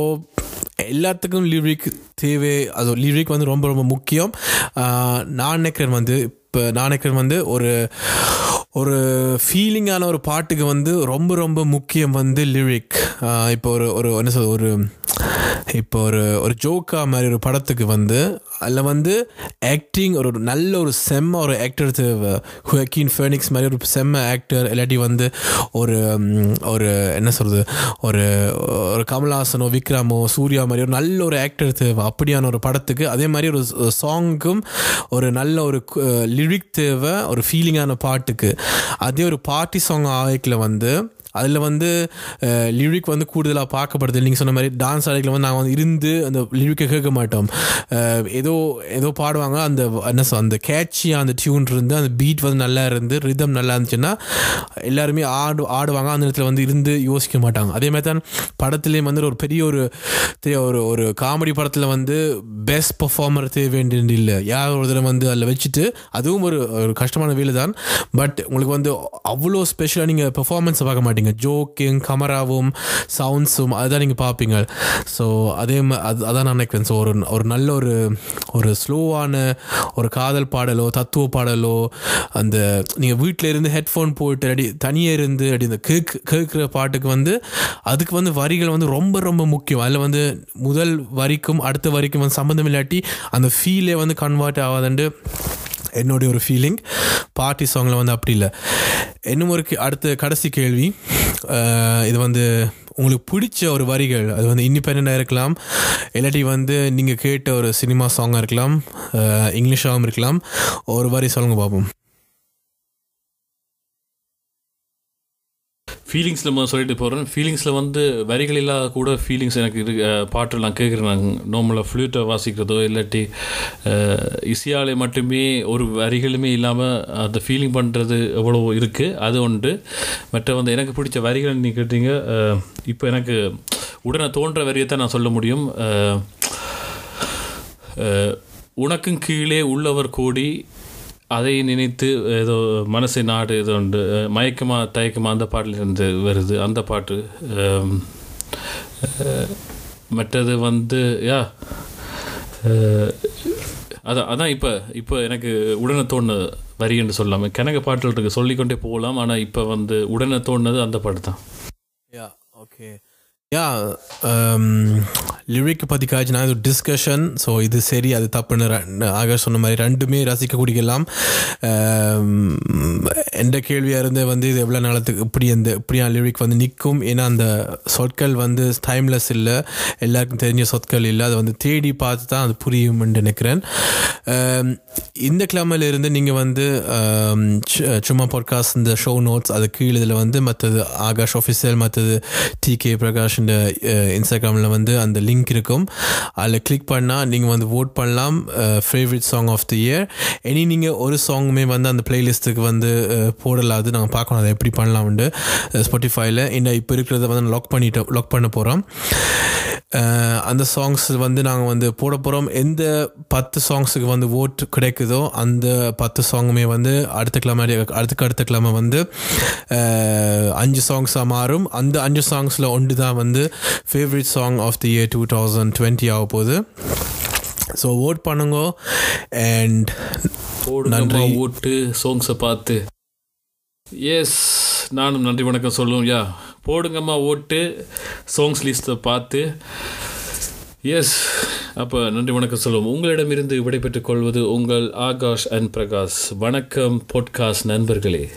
எல்லாத்துக்கும் லிரிக் தேவை அது லிரிக் வந்து ரொம்ப ரொம்ப முக்கியம். ஆஹ் நான் நினைக்கிறேன் வந்து இப்போ நான் நினைக்கிறேன் வந்து ஒரு ஒரு ஃபீலிங்கான ஒரு பாட்டுக்கு வந்து ரொம்ப ரொம்ப முக்கியம் வந்து லிரிக் இப்போ ஒரு ஒரு என்ன சொல் ஒரு இப்போ ஒரு ஒரு ஜோக்கா மாதிரி ஒரு படத்துக்கு வந்து அதில் வந்து ஆக்டிங் ஒரு ஒரு நல்ல ஒரு செம்ம ஒரு ஆக்டர் தேவை ஹுவக்கீன் ஃபேனிக்ஸ் மாதிரி ஒரு செம்ம ஆக்டர் இல்லாட்டி வந்து ஒரு ஒரு என்ன சொல்கிறது ஒரு ஒரு கமல்ஹாசனோ விக்ரமோ சூர்யா மாதிரி ஒரு நல்ல ஒரு ஆக்டர் தேவை அப்படியான ஒரு படத்துக்கு அதே மாதிரி ஒரு சாங்க்கும் ஒரு நல்ல ஒரு லிரிக் தேவை ஒரு ஃபீலிங்கான பாட்டுக்கு. அதே ஒரு பார்ட்டி சாங் ஆகிக்கல வந்து அதில் வந்து லிரிக் வந்து கூடுதலாக பார்க்கப்படுது நீங்கள் சொன்ன மாதிரி டான்ஸ் ஆடிக்கில் வந்து நாங்கள் வந்து இருந்து அந்த லிரிக்கை கேட்க மாட்டோம். ஏதோ ஏதோ பாடுவாங்க. அந்த என்ன சொல் அந்த கேட்சியாக அந்த டியூன் இருந்து அந்த பீட் வந்து நல்லா இருந்து ரிதம் நல்லா இருந்துச்சுன்னா எல்லாருமே ஆடு ஆடுவாங்க. அந்த இடத்துல வந்து இருந்து யோசிக்க மாட்டாங்க. அதே மாதிரி தான் படத்துலேயும் வந்து ஒரு பெரிய ஒரு தெரிய- ஒரு ஒரு காமெடி படத்தில் வந்து பெஸ்ட் பர்ஃபார்மர் தேவை வேண்டியது இல்லை. யார் ஒரு தடவை வந்து அதில் வச்சுட்டு அதுவும் ஒரு ஒரு கஷ்டமான வேலை தான் பட் உங்களுக்கு வந்து அவ்வளோ ஸ்பெஷலாக நீங்கள் பெர்ஃபார்மன்ஸை பார்க்க மாட்டீங்க. ஜோக்கிங் கமராவும் சவுண்ட்ஸும் அதுதான் நீங்கள் பார்ப்பீங்க ஸோ அதே மா- அது அதான் நான் நினைக்கிறேன். ஸோ ஒரு ஒரு நல்ல ஒரு ஒரு ஸ்லோவான ஒரு காதல் பாடலோ தத்துவ பாடலோ அந்த நீங்கள் வீட்டில் இருந்து ஹெட்ஃபோன் போட்டு அடி தனியாக இருந்து அடி இந்த கேக் கேட்குற பாட்டுக்கு வந்து அதுக்கு வந்து வரிகள் வந்து ரொம்ப ரொம்ப முக்கியம். அதில் வந்து முதல் வரிக்கும் அடுத்த வரிக்கும் வந்து சம்மந்தம் இல்லாட்டி அந்த ஃபீலே வந்து கன்வெர்ட் ஆகாதுண்டு. என்னுடைய ஒரு ஃபீலிங் பார்ட்டி சாங்கில் வந்து அப்படி இல்லை. இன்னும் ஒரு கே- அடுத்த கடைசி கேள்வி. இது வந்து உங்களுக்கு பிடிச்ச ஒரு வரிகள். அது வந்து இண்டிபெண்ட்டாக இருக்கலாம். இல்லாட்டி வந்து நீங்கள் கேட்ட ஒரு சினிமா சாங்காக இருக்கலாம். இங்கிலீஷாகவும் இருக்கலாம். ஒரு வரி சொல்லுங்கள் பார்ப்போம் ஃபீலிங்ஸில் முதல் சொல்லிட்டு போகிறேன் ஃபீலிங்ஸில் வந்து வரிகள் இல்லாத கூட ஃபீலிங்ஸ் எனக்கு இரு பாட்டு நான் கேட்குறேன். நான் நார்மலாக ஃப்ளூட்டை வாசிக்கிறதோ இல்லாட்டி இசையாலே மட்டுமே ஒரு வரிகளுமே இல்லாமல் அந்த ஃபீலிங் பண்ணுறது எவ்வளோ இருக்குது அது உண்டு. மற்ற வந்து எனக்கு பிடிச்ச வரிகள் நீ கேட்டீங்க இப்போ எனக்கு உடனே தோன்ற வரியை தான் நான் சொல்ல முடியும். உனக்கும் கீழே உள்ளவர் கூடி அதை நினைத்து ஏதோ மனசை நாடு ஏதோ உண்டு அஹ் மயக்கமா தயக்கமா அந்த பாட்டிலிருந்து வருது. அந்த பாட்டு மற்றது வந்து யா அதான் அதான் இப்போ இப்போ எனக்கு உடனே தோணுது வரி என்று சொல்லாமல் கிணக்கு பாட்டுகள் இருக்கு சொல்லிக்கொண்டே போகலாம் ஆனால் இப்போ வந்து உடனே தோணுது அந்த பாட்டு தான். யா ஓகே யா லிரிக் பற்றி காய்ச்சி நான் இது டிஸ்கஷன் ஸோ இது சரி அது தப்புன்னு ஆக சொன்ன மாதிரி ரெண்டுமே ரசிக்க குடிக்கலாம். Um, எந்த கேள்வியாக இருந்து வந்து இது எவ்வளோ நாளத்துக்கு இப்படி அந்த இப்படியா லிரிக் வந்து நிற்கும்? ஏன்னா அந்த சொற்கள் வந்து டைம்லெஸ் இல்லை. எல்லாருக்கும் தெரிஞ்ச சொற்கள் இல்லை. அதை வந்து தேடி பார்த்து தான் அது புரியும்னு நினைக்கிறேன். Um, இந்த கிழமையில இருந்து நீங்கள் வந்து சு- சும்மா பாட்காஸ்ட் இந்த ஷோ நோட்ஸ் அது கீழே இதில் வந்து மற்றது ஆகாஷ் ஆஃபீஸியல் மற்றது டி கே பிரகாஷ் இந்த இன்ஸ்டாகிராமில் வந்து அந்த லிங்க் இருக்கும். அதில் கிளிக் பண்ணால் நீங்கள் வந்து ஓட் பண்ணலாம் favourite song of the year இனி நீங்கள் ஒரு சாங்குமே வந்து அந்த பிளேலிஸ்ட்டுக்கு வந்து போடலாது போடலாம். அது நாங்கள் பார்க்கணும் அதை எப்படி பண்ணலாம்னு ஸ்பாட்டிஃபைல இன்னும் இப்போ இருக்கிறத வந்து லாக் பண்ணிட்டோம் லாக் பண்ண போகிறோம் அந்த சாங்ஸ் வந்து நாங்கள் வந்து போட போகிறோம் எந்த பத்து சாங்ஸுக்கு வந்து ஓட் கிடைக்குதோ அந்த பத்து சாங்குமே வந்து அடுத்த கிழமை அடுத்துக்கு அடுத்த கிழமை வந்து அஞ்சு சாங்ஸாக மாறும். அந்த அஞ்சு சாங்ஸில் ஒன்று தான் வந்து favourite song of the year two thousand twenty ஆக போகுது. ஸோ ஓட் பண்ணுங்க. அண்ட் போடுங்கம்மா ஓட்டு சாங்ஸை பார்த்து. எஸ் நானும் நன்றி வணக்கம் சொல்லுவோம் யா. போடுங்கம்மா ஓட்டு சாங்ஸ் லிஸ்ட்டை பார்த்து. எஸ் அப்போ நன்றி வணக்கம் சொல்லுவோம். உங்களிடமிருந்து விடைபெற்றுக் கொள்வது உங்கள் ஆகாஷ் அண்ட் பிரகாஷ். வணக்கம் பாட்காஸ்ட் நண்பர்களே.